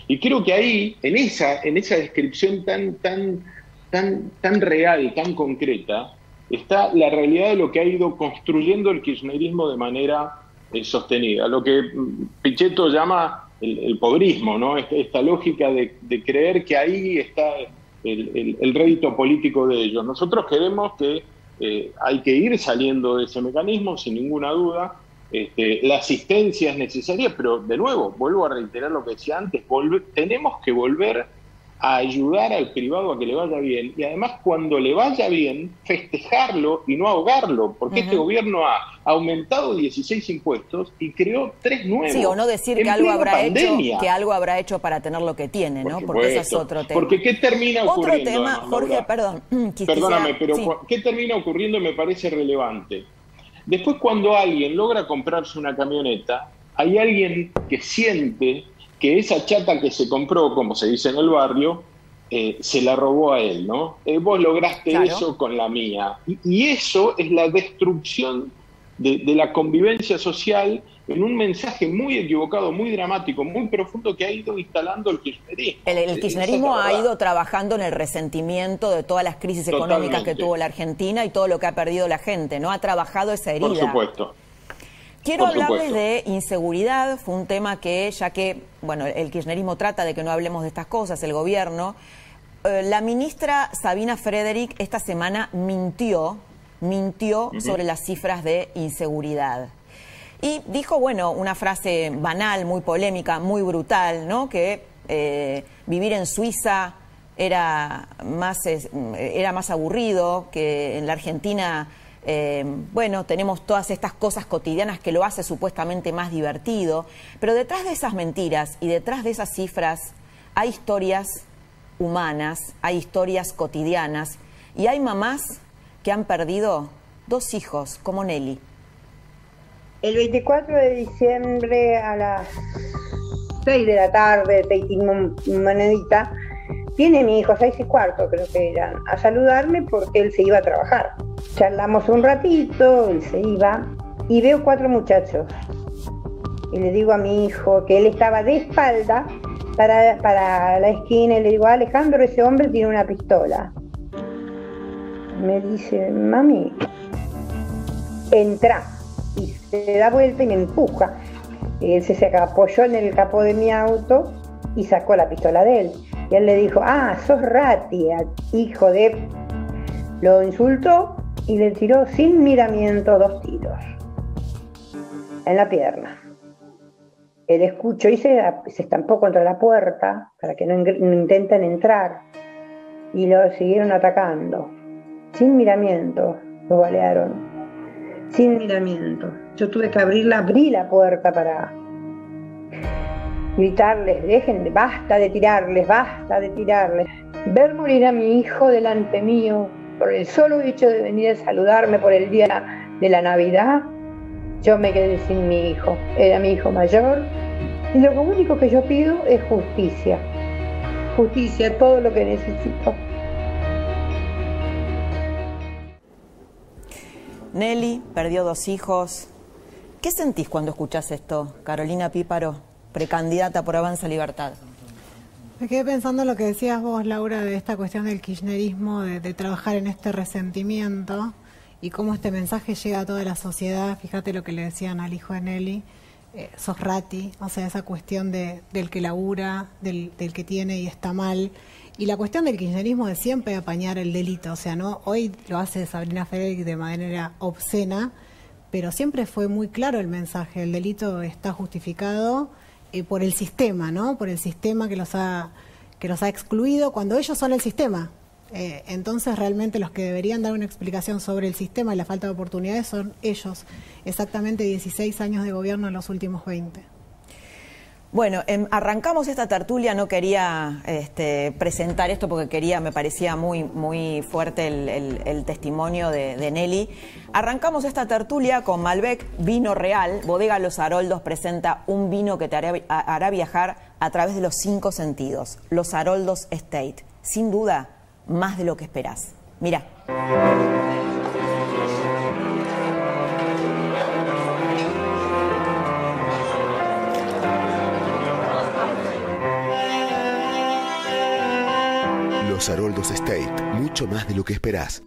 [SPEAKER 8] Y creo que ahí, en esa, en esa descripción tan, tan, tan, tan real, tan concreta, está la realidad de lo que ha ido construyendo el kirchnerismo de manera eh, sostenida. Lo que mm, Pichetto llama el, pobrismo, ¿no? Esta, lógica de, creer que ahí está el, rédito político de ellos. Nosotros queremos que eh, hay que ir saliendo de ese mecanismo, sin ninguna duda, este, la asistencia es necesaria, pero de nuevo, vuelvo a reiterar lo que decía antes, tenemos que volver a ayudar al privado a que le vaya bien y además cuando le vaya bien, festejarlo y no ahogarlo, porque este gobierno ha aumentado 16 impuestos y creó tres nuevos.
[SPEAKER 2] Sí, o no decir que algo, habrá hecho, que algo habrá hecho para tener lo que tiene, ¿no? porque ese es otro tema.
[SPEAKER 8] Porque ¿qué termina ocurriendo?
[SPEAKER 2] Otro tema, Jorge, perdón.
[SPEAKER 8] Perdóname, pero ¿qué termina ocurriendo? Me parece relevante Después cuando alguien logra comprarse una camioneta, hay alguien que siente que esa chata que se compró, como se dice en el barrio, eh, se la robó a él, ¿no? Eh, vos lograste eso con la mía. Y, eso es la destrucción de, la convivencia social en un mensaje muy equivocado, muy dramático, muy profundo que ha ido instalando el kirchnerismo.
[SPEAKER 2] El, kirchnerismo ha ido trabajando en el resentimiento de todas las crisis económicas que tuvo la Argentina y todo lo que ha perdido la gente, ¿no? Ha trabajado esa herida.
[SPEAKER 8] Por supuesto.
[SPEAKER 2] Quiero hablarles de inseguridad, fue un tema que, ya que, bueno, el kirchnerismo trata de que no hablemos de estas cosas, el gobierno, eh, la ministra Sabina Frederick esta semana mintió mintió sobre las cifras de inseguridad. Y dijo, bueno, una frase banal, muy polémica, muy brutal, ¿no? Que eh, vivir en Suiza era más, era más aburrido, que en la Argentina, eh, bueno, tenemos todas estas cosas cotidianas que lo hace supuestamente más divertido. Pero detrás de esas mentiras y detrás de esas cifras hay historias humanas, hay historias cotidianas y hay mamás que han perdido dos hijos, como Nelly.
[SPEAKER 10] El 24 de diciembre a las 6 de la tarde, monedita, viene mi hijo, seis y cuarto creo que eran, a saludarme porque él se iba a trabajar. Charlamos un ratito, él se iba, y veo cuatro muchachos. Y le digo a mi hijo que él estaba de espalda para, para la esquina y le digo, Alejandro, ese hombre tiene una pistola me dice, mami, entra. Y se da vuelta y me empuja. Él se, apoyó en el capó de mi auto y sacó la pistola de él. Y él le dijo, ah, sos Rati, hijo de... Lo insultó y le tiró sin miramiento dos tiros en la pierna. Él escuchó y se, se estampó contra la puerta para que no, no intenten entrar y lo siguieron atacando sin miramiento, lo balearon, sin miramiento. Yo tuve que abrirla, abrí la puerta para gritarles, dejen, basta de tirarles, basta de tirarles. Ver morir a mi hijo delante mío por el solo hecho de venir a saludarme por el día de la Navidad, yo me quedé sin mi hijo. Era mi hijo mayor y lo único que yo pido es justicia. Justicia, todo lo que necesito.
[SPEAKER 2] Nelly perdió dos hijos. ¿Qué sentís cuando escuchás esto, Carolina Píparo, precandidata por Avanza Libertad?
[SPEAKER 11] Me quedé pensando lo que decías vos, Laura, de esta cuestión del kirchnerismo, de, trabajar en este resentimiento y cómo este mensaje llega a toda la sociedad. Fíjate lo que le decían al hijo de Nelly, eh, sos rati, o sea, esa cuestión de, del que labura, del, del que tiene y está mal. Y la cuestión del kirchnerismo de siempre apañar el delito, o sea, no hoy lo hace Sabrina Félix de manera obscena, pero siempre fue muy claro el mensaje, el delito está justificado eh, por el sistema, ¿no? Por el sistema que los ha que los ha excluido cuando ellos son el sistema. Eh, entonces realmente los que deberían dar una explicación sobre el sistema y la falta de oportunidades son ellos, exactamente 16 años de gobierno en los últimos 20.
[SPEAKER 2] Bueno, em, arrancamos esta tertulia, no quería este, presentar esto porque quería, me parecía muy, muy fuerte el, testimonio de, Nelly. Arrancamos esta tertulia con Malbec Vino Real. Bodega Los Haroldos presenta un vino que te hará, viajar a través de los cinco sentidos. Los Haroldos Estate. Sin duda, más de lo que esperás. Mira.
[SPEAKER 1] Haroldos State, mucho más de lo que esperás.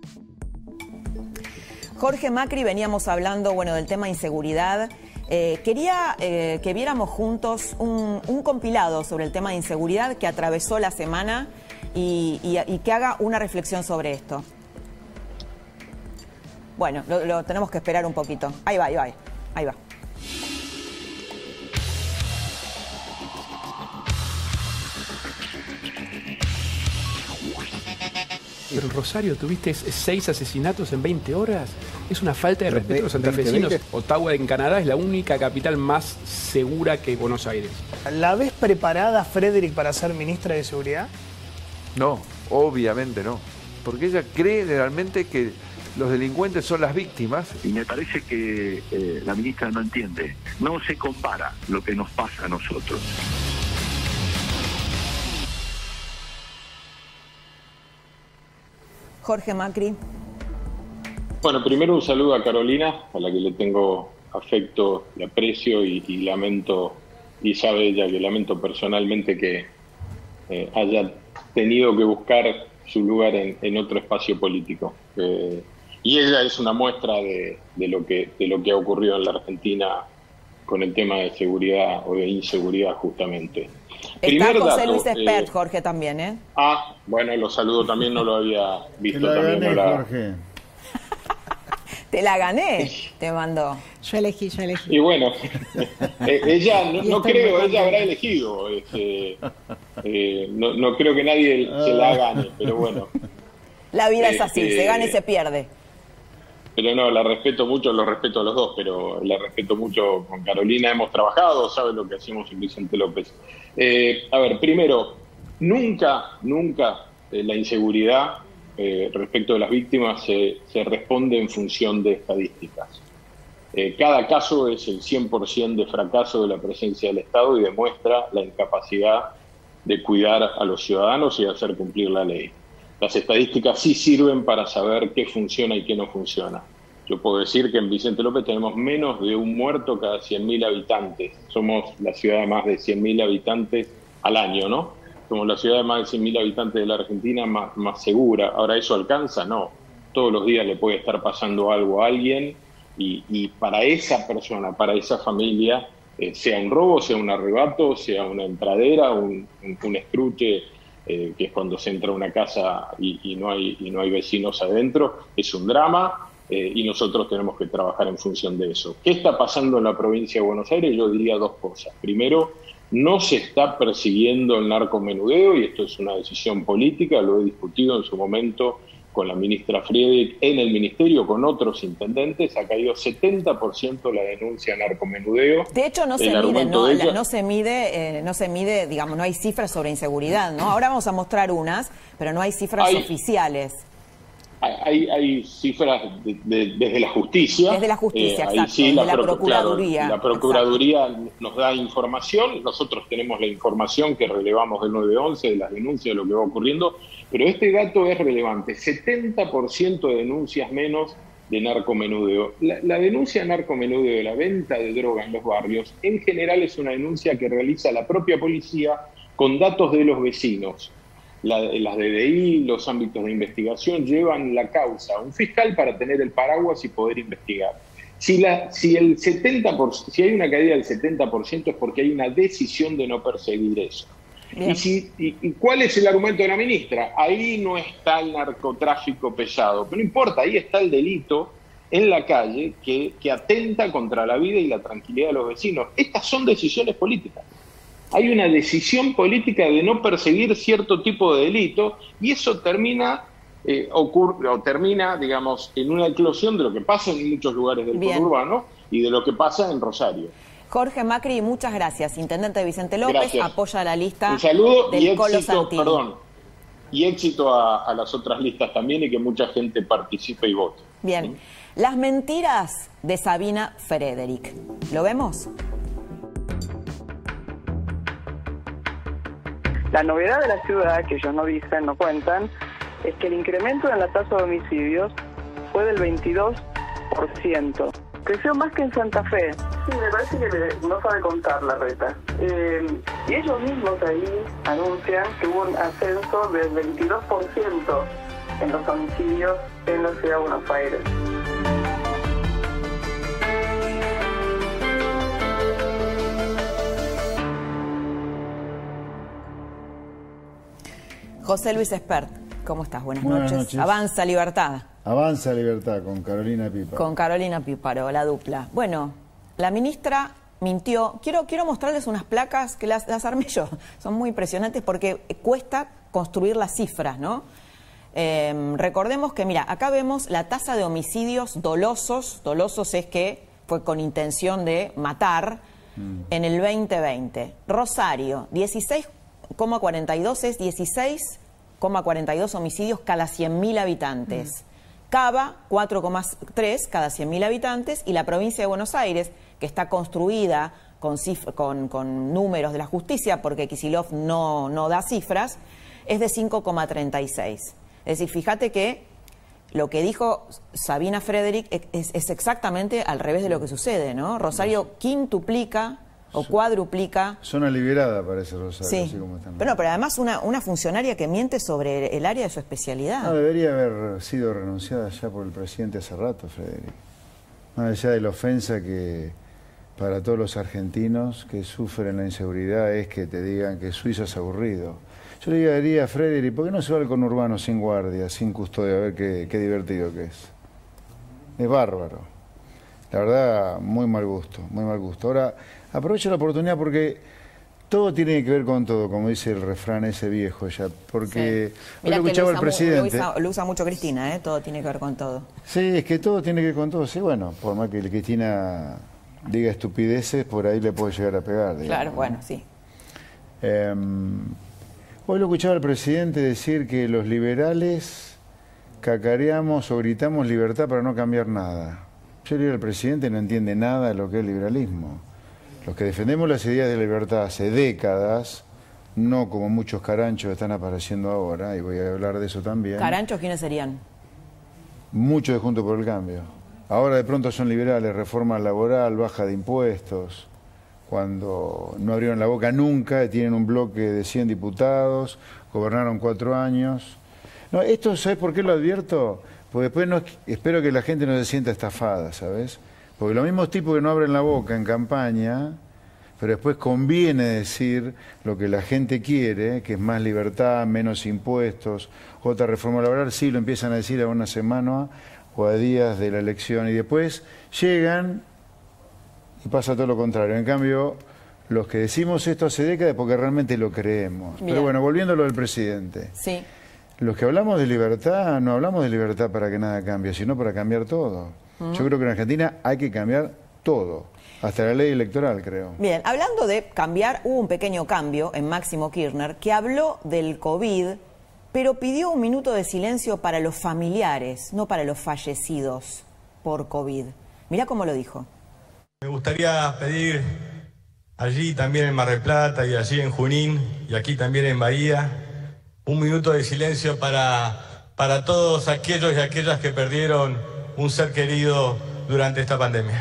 [SPEAKER 2] Jorge Macri, veníamos hablando bueno, del tema inseguridad. Eh, quería eh, que viéramos juntos un, compilado sobre el tema de inseguridad que atravesó la semana y, que haga una reflexión sobre esto. Bueno, lo, lo tenemos que esperar un poquito. Ahí va, ahí va, ahí va.
[SPEAKER 12] Pero en Rosario tuviste seis asesinatos en 20 horas. Es una falta de respeto a los santafesinos. Ottawa en Canadá es la única capital más segura que Buenos Aires.
[SPEAKER 13] ¿La ves preparada, Frederick, para ser ministra de Seguridad?
[SPEAKER 14] No, obviamente no. Porque ella cree realmente que los delincuentes son las víctimas.
[SPEAKER 15] Y me parece que eh, la ministra no entiende. No se compara lo que nos pasa a nosotros.
[SPEAKER 2] Jorge Macri.
[SPEAKER 8] Bueno, primero un saludo a Carolina, a la que le tengo afecto y aprecio y, lamento, y sabe ella que lamento personalmente que eh, haya tenido que buscar su lugar en, otro espacio político. Eh, y ella es una muestra de, lo que, de lo que ha ocurrido en la Argentina con el tema de seguridad o de inseguridad justamente.
[SPEAKER 2] Está José Luis Espert, eh, Jorge, también, ¿eh?
[SPEAKER 8] Ah, bueno, lo saludo también, no lo había visto también. Jorge.
[SPEAKER 2] Te la gané, te mandó.
[SPEAKER 11] Yo elegí, yo elegí.
[SPEAKER 8] Y bueno, eh, ella, no, creo, ella habrá elegido. Este, eh, no, no, creo que nadie se la gane, pero bueno.
[SPEAKER 2] La vida es así, se gana y se pierde.
[SPEAKER 8] Pero no, la respeto mucho, lo respeto a los dos, pero la respeto mucho con Carolina. Hemos trabajado, sabe lo que hacemos en Vicente López. Eh, a ver, primero, nunca, nunca la inseguridad eh, respecto de las víctimas se, responde en función de estadísticas. Eh, cada caso es el 100% de fracaso de la presencia del Estado y demuestra la incapacidad de cuidar a los ciudadanos y de hacer cumplir la ley. Las estadísticas sí sirven para saber qué funciona y qué no funciona. Yo puedo decir que en Vicente López tenemos menos de un muerto cada 100.000 habitantes. Somos la ciudad de más de 100.000 habitantes al año, ¿no? como la ciudad de más de 100.000 habitantes de la Argentina más, segura. Ahora, ¿eso alcanza? No. Todos los días le puede estar pasando algo a alguien y, para esa persona, para esa familia, eh, sea un robo, sea un arrebato, sea una entradera, un, un, eh, que es cuando se entra a una casa y, no hay, y no hay vecinos adentro, es un drama. Eh, y nosotros tenemos que trabajar en función de eso. ¿Qué está pasando en la provincia de Buenos Aires? Yo diría dos cosas. Primero, no se está persiguiendo el narcomenudeo y esto es una decisión política, lo he discutido en su momento con la ministra Friedrich en el ministerio, con otros intendentes, ha caído 70% la denuncia narcomenudeo.
[SPEAKER 2] De hecho, no se mide, no, no se mide, eh, no se mide, digamos, no hay cifras sobre inseguridad, ¿no? Ahora vamos a mostrar unas, pero no hay cifras oficiales
[SPEAKER 8] hay, hay cifras desde la justicia.
[SPEAKER 2] Desde la justicia, eh, exacto, la, Procuraduría.
[SPEAKER 8] la Procuraduría nos da información, nosotros tenemos la información que relevamos del 911, de las denuncias, de lo que va ocurriendo, pero este dato es relevante, 70% de denuncias menos de narcomenudeo. La, la denuncia de narcomenudeo, de la venta de droga en los barrios, en general es una denuncia que realiza la propia policía con datos de los vecinos las DDI, los ámbitos de investigación llevan la causa a un fiscal para tener el paraguas y poder investigar. Si, la, si, el 70%, si hay una caída del 70% es porque hay una decisión de no perseguir eso. Y, si, y, cuál es el argumento de la ministra? Ahí no está el narcotráfico pesado, pero no importa, ahí está el delito en la calle que, que atenta contra la vida y la tranquilidad de los vecinos. Estas son decisiones políticas hay una decisión política de no perseguir cierto tipo de delito y eso termina eh, ocurre, o termina, digamos, en una eclosión de lo que pasa en muchos lugares del urbano y de lo que pasa en Rosario.
[SPEAKER 2] Jorge Macri, muchas gracias. Intendente Vicente López, apoya la lista
[SPEAKER 8] Un saludo y éxito, perdón, y éxito a, las otras listas también y que mucha gente participe y vote.
[SPEAKER 2] Bien. Las mentiras de Sabina Frederick. ¿Lo vemos?
[SPEAKER 16] La novedad de la ciudad, que ellos no dicen, no cuentan, es que el incremento en la tasa de homicidios fue del 22%. Creció más que en Santa Fe. Sí, me parece que no sabe contar la reta. Eh, y ellos mismos ahí anuncian que hubo un ascenso del 22% en los homicidios en la ciudad de Buenos Aires.
[SPEAKER 2] José Luis Espert, ¿cómo estás? Buenas, noches. Avanza Libertad.
[SPEAKER 17] Avanza Libertad con Carolina Pipa.
[SPEAKER 2] Con Carolina Píparo, la dupla. Bueno, la ministra mintió. Quiero, quiero mostrarles unas placas que las, armé yo. Son muy impresionantes porque cuesta construir las cifras, ¿no? Em, recordemos que, mira, acá vemos la tasa de homicidios dolosos. Dolosos es que fue con intención de matar mm. en el 2020. Rosario, 16,42 es 16 42 homicidios cada 100.000 habitantes. Cava, 4,3 cada 100.000 habitantes. Y la provincia de Buenos Aires, que está construida con, con, números de la justicia, porque Kisilov no, no da cifras, es de 5,36. Es decir, fíjate que lo que dijo Sabina Frederick es, es exactamente al revés de lo que sucede, ¿no? Rosario quintuplica o cuadruplica.
[SPEAKER 17] Zona liberada parece Rosario,
[SPEAKER 2] Sí.
[SPEAKER 17] así como están.
[SPEAKER 2] Pero, no, pero además una, una funcionaria que miente sobre el área de su especialidad.
[SPEAKER 17] No, debería haber sido renunciada ya por el presidente hace rato, Federico. Más allá de la ofensa que para todos los argentinos que sufren la inseguridad es que te digan que Suiza es aburrido. Yo le diría a Frederick, ¿por qué no se va al conurbano sin guardia, sin custodia, a ver qué, qué divertido que es? Es bárbaro. La verdad, muy mal gusto, muy mal gusto. Ahora, aprovecho la oportunidad porque todo tiene que ver con todo, como dice el refrán ese viejo ya, porque
[SPEAKER 2] Sí.
[SPEAKER 17] hoy lo escuchaba el
[SPEAKER 2] lo
[SPEAKER 17] presidente.
[SPEAKER 2] usa- lo usa mucho Cristina, ¿eh? todo tiene que ver con todo.
[SPEAKER 17] Sí, es que todo tiene que ver con todo. Sí, bueno, por más que Cristina diga estupideces, por ahí le puede llegar a pegar. digamos,
[SPEAKER 2] Claro,
[SPEAKER 17] ¿no?
[SPEAKER 2] bueno, sí.
[SPEAKER 17] Em, hoy lo escuchaba el presidente decir que los liberales cacareamos o gritamos libertad para no cambiar nada. Yo le digo al presidente no entiende nada de lo que es liberalismo. Los que defendemos las ideas de libertad hace décadas, no como muchos caranchos están apareciendo ahora, y voy a hablar de eso también.
[SPEAKER 2] ¿Caranchos quiénes serían?
[SPEAKER 17] Muchos de Junto por el Cambio. Ahora de pronto son liberales, reforma laboral, baja de impuestos, cuando no abrieron la boca nunca, tienen un bloque de 100 diputados, gobernaron cuatro años. No, esto, ¿sabes por qué lo advierto? Porque después no, espero que la gente no se sienta estafada, ¿sabes? Porque los mismos tipos que no abren la boca en campaña, pero después conviene decir lo que la gente quiere, que es más libertad, menos impuestos, otra reforma laboral, sí lo empiezan a decir a una semana o a días de la elección y después llegan y pasa todo lo contrario. En cambio, los que decimos esto hace décadas es porque realmente lo creemos.
[SPEAKER 2] Bien.
[SPEAKER 17] Pero bueno, volviendo a lo del presidente.
[SPEAKER 2] Sí.
[SPEAKER 17] Los que hablamos de libertad, no hablamos de libertad para que nada cambie, sino para cambiar todo. Yo creo que en Argentina hay que cambiar todo, hasta la ley electoral, creo.
[SPEAKER 2] Bien, hablando de cambiar, hubo un pequeño cambio en Máximo Kirchner que habló del COVID, pero pidió un minuto de silencio para los familiares, no para los fallecidos por COVID. Mirá cómo lo dijo.
[SPEAKER 18] Me gustaría pedir allí también en Mar del Plata y allí en Junín y aquí también en Bahía un minuto de silencio para, para todos aquellos y aquellas que perdieron un ser querido durante esta pandemia.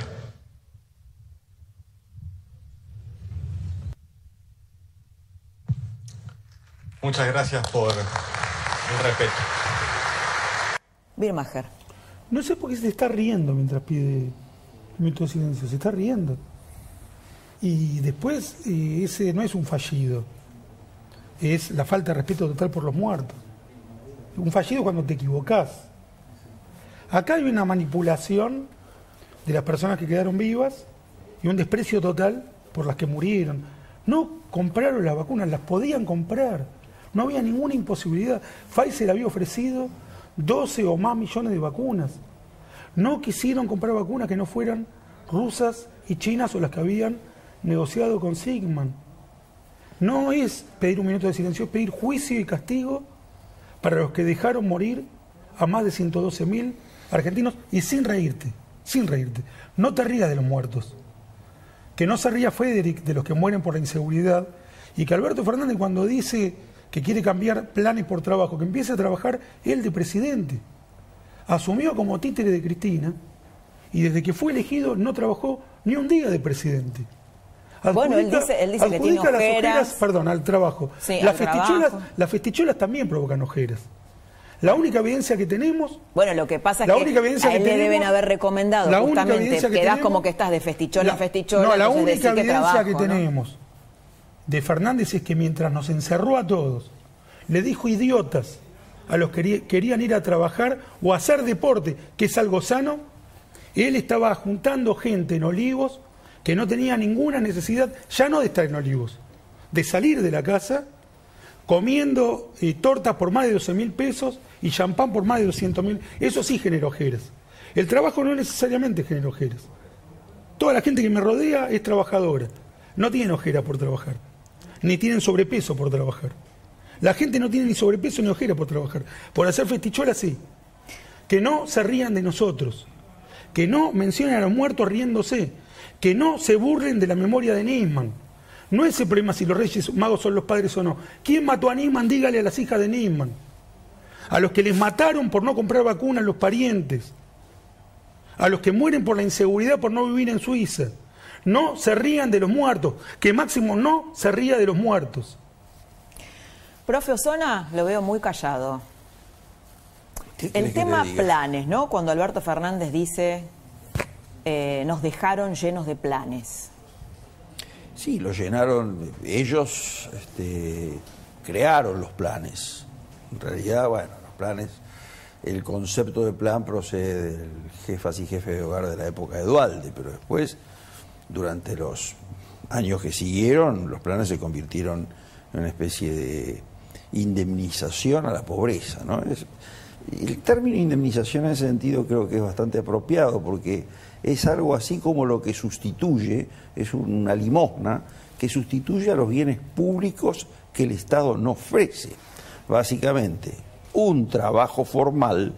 [SPEAKER 18] Muchas gracias por el respeto.
[SPEAKER 2] Birmacher.
[SPEAKER 4] No sé por qué se está riendo mientras pide el minuto de silencio, se está riendo. Y después, eh, ese no es un fallido, es la falta de respeto total por los muertos. Un fallido cuando te equivocás. Acá hay una manipulación de las personas que quedaron vivas y un desprecio total por las que murieron. No compraron las vacunas, las podían comprar. No había ninguna imposibilidad. Pfizer había ofrecido 12 o más millones de vacunas. No quisieron comprar vacunas que no fueran rusas y chinas o las que habían negociado con Sigman. No es pedir un minuto de silencio, es pedir juicio y castigo para los que dejaron morir a más de 112 mil argentinos y sin reírte, sin reírte. No te rías de los muertos. Que no se ría Federic de los que mueren por la inseguridad y que Alberto Fernández cuando dice que quiere cambiar planes por trabajo, que empiece a trabajar él de presidente. Asumió como títere de Cristina y desde que fue elegido no trabajó ni un día de presidente.
[SPEAKER 2] Bueno, él
[SPEAKER 4] Adjudica-
[SPEAKER 2] dice- él dice que tiene
[SPEAKER 4] adjudica las
[SPEAKER 2] ojeras.
[SPEAKER 4] perdón, al trabajo.
[SPEAKER 2] Sí,
[SPEAKER 4] las,
[SPEAKER 2] al
[SPEAKER 4] festicholas,
[SPEAKER 2] trabajo.
[SPEAKER 4] las festicholas también provocan ojeras. La única evidencia que tenemos
[SPEAKER 2] Bueno, lo que pasa es
[SPEAKER 4] La
[SPEAKER 2] que
[SPEAKER 4] única evidencia
[SPEAKER 2] a él
[SPEAKER 4] que
[SPEAKER 2] le deben haber recomendado
[SPEAKER 4] la única
[SPEAKER 2] justamente,
[SPEAKER 4] evidencia que
[SPEAKER 2] quedás
[SPEAKER 4] tenemos-
[SPEAKER 2] como que estás de festichola
[SPEAKER 4] La-
[SPEAKER 2] en festichola,
[SPEAKER 4] no, la única
[SPEAKER 2] que
[SPEAKER 4] evidencia
[SPEAKER 2] trabajo,
[SPEAKER 4] que
[SPEAKER 2] ¿no?
[SPEAKER 4] tenemos de Fernández es que mientras nos encerró a todos, le dijo idiotas a los que querí- querían ir a trabajar o a hacer deporte, que es algo sano, él estaba juntando gente en Olivos que no tenía ninguna necesidad, ya no de estar en Olivos, de salir de la casa comiendo eh, tortas por más de 12 mil pesos y champán por más de 200 mil. Eso sí genera ojeras. El trabajo no necesariamente genera ojeras. Toda la gente que me rodea es trabajadora. No tienen ojera por trabajar. Ni tienen sobrepeso por trabajar. La gente no tiene ni sobrepeso ni ojera por trabajar. Por hacer festicholas sí. Que no se rían de nosotros. Que no mencionen a los muertos riéndose. Que no se burlen de la memoria de Nisman. No es el problema si los reyes magos son los padres o no. ¿Quién mató a Nisman? Dígale a las hijas de Nisman. A los que les mataron por no comprar vacunas los parientes, a los que mueren por la inseguridad por no vivir en Suiza. No se rían de los muertos, que Máximo no se ría de los muertos.
[SPEAKER 2] Profe Osona, lo veo muy callado. El tema planes, ¿no? Cuando Alberto Fernández dice, eh, nos dejaron llenos de planes.
[SPEAKER 19] Sí, lo llenaron, ellos este, crearon los planes. En realidad, bueno, planes, el concepto de plan procede del jefas y jefe de hogar de la época de Dualde, pero después, durante los años que siguieron, los planes se convirtieron en una especie de indemnización a la pobreza, ¿no? el término indemnización en ese sentido creo que es bastante apropiado porque es algo así como lo que sustituye, es una limosna que sustituye a los bienes públicos que el Estado no ofrece. Básicamente, un trabajo formal,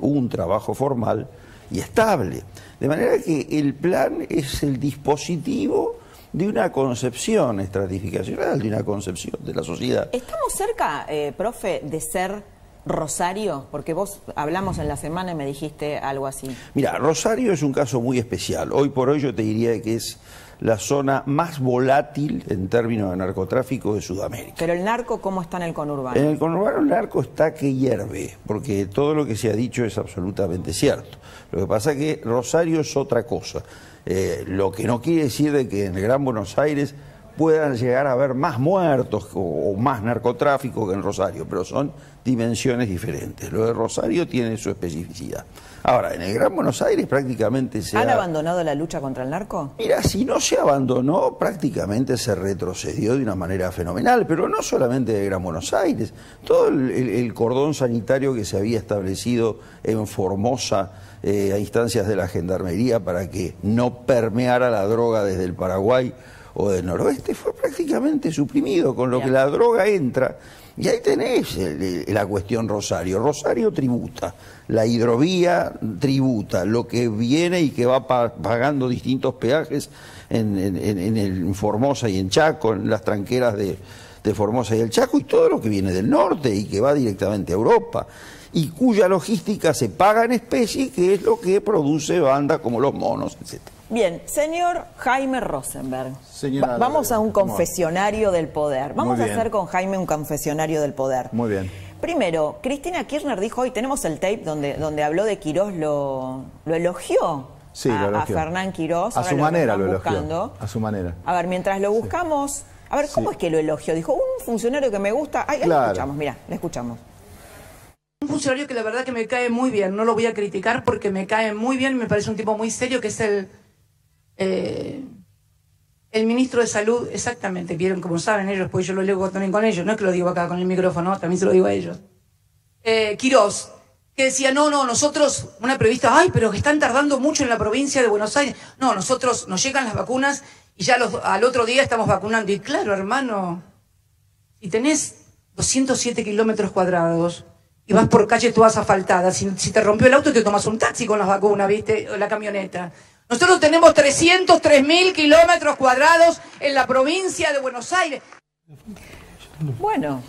[SPEAKER 19] un trabajo formal y estable. De manera que el plan es el dispositivo de una concepción estratificacional, de una concepción de la sociedad.
[SPEAKER 2] ¿Estamos cerca, eh, profe, de ser Rosario? Porque vos hablamos en la semana y me dijiste algo así.
[SPEAKER 19] Mira, Rosario es un caso muy especial. Hoy por hoy yo te diría que es la zona más volátil en términos de narcotráfico de Sudamérica.
[SPEAKER 2] Pero el narco, ¿cómo está en el conurbano?
[SPEAKER 19] En el conurbano el narco está que hierve, porque todo lo que se ha dicho es absolutamente cierto. Lo que pasa es que Rosario es otra cosa. Eh, lo que no quiere decir de que en el Gran Buenos Aires puedan llegar a haber más muertos o, más narcotráfico que en Rosario, pero son dimensiones diferentes. Lo de Rosario tiene su especificidad. Ahora, en el Gran Buenos Aires prácticamente se
[SPEAKER 2] ¿Han abandonado la lucha contra el narco?
[SPEAKER 19] Mira, si no se abandonó, prácticamente se retrocedió de una manera fenomenal, pero no solamente de Gran Buenos Aires, todo el, cordón sanitario que se había establecido en Formosa eh, a instancias de la Gendarmería para que no permeara la droga desde el Paraguay o del noroeste fue prácticamente suprimido, con lo que la droga entra. Y ahí tenés la cuestión Rosario. Rosario tributa, la hidrovía tributa, lo que viene y que va pagando distintos peajes en, en, Formosa y en Chaco, en las tranqueras de, de Formosa y el Chaco, y todo lo que viene del norte y que va directamente a Europa y cuya logística se paga en especie, que es lo que produce bandas como los monos, etc.
[SPEAKER 2] Bien, señor Jaime Rosenberg, vamos a un confesionario del poder. Vamos a hacer con Jaime un confesionario del poder.
[SPEAKER 20] Muy bien.
[SPEAKER 2] Primero, Cristina Kirchner dijo hoy, tenemos el tape donde, donde habló de Quirós, lo, lo elogió.
[SPEAKER 20] Sí, a,
[SPEAKER 2] a Fernán Quirós.
[SPEAKER 20] A su manera lo elogió. A su manera.
[SPEAKER 2] A ver, mientras lo buscamos, a ver, ¿cómo es que lo elogió? Dijo, un funcionario que me gusta. Ahí lo escuchamos, mira, le escuchamos.
[SPEAKER 3] Un funcionario que la verdad que me cae muy bien, no lo voy a criticar porque me cae muy bien, me parece un tipo muy serio, que es el eh, el ministro de Salud, exactamente, vieron como saben ellos, pues yo lo leo también con ellos, no es que lo digo acá con el micrófono, también se lo digo a ellos. Eh, Quirós, que decía, no, no, nosotros, una prevista, ay, pero están tardando mucho en la provincia de Buenos Aires. No, nosotros nos llegan las vacunas y ya al otro día estamos vacunando. Y claro, hermano, si tenés 207 kilómetros cuadrados y vas por calle todas asfaltadas, si, si te rompió el auto te tomas un taxi con las vacunas, ¿viste? O la camioneta. Nosotros tenemos 303 mil kilómetros cuadrados en la provincia de Buenos Aires.
[SPEAKER 2] Bueno.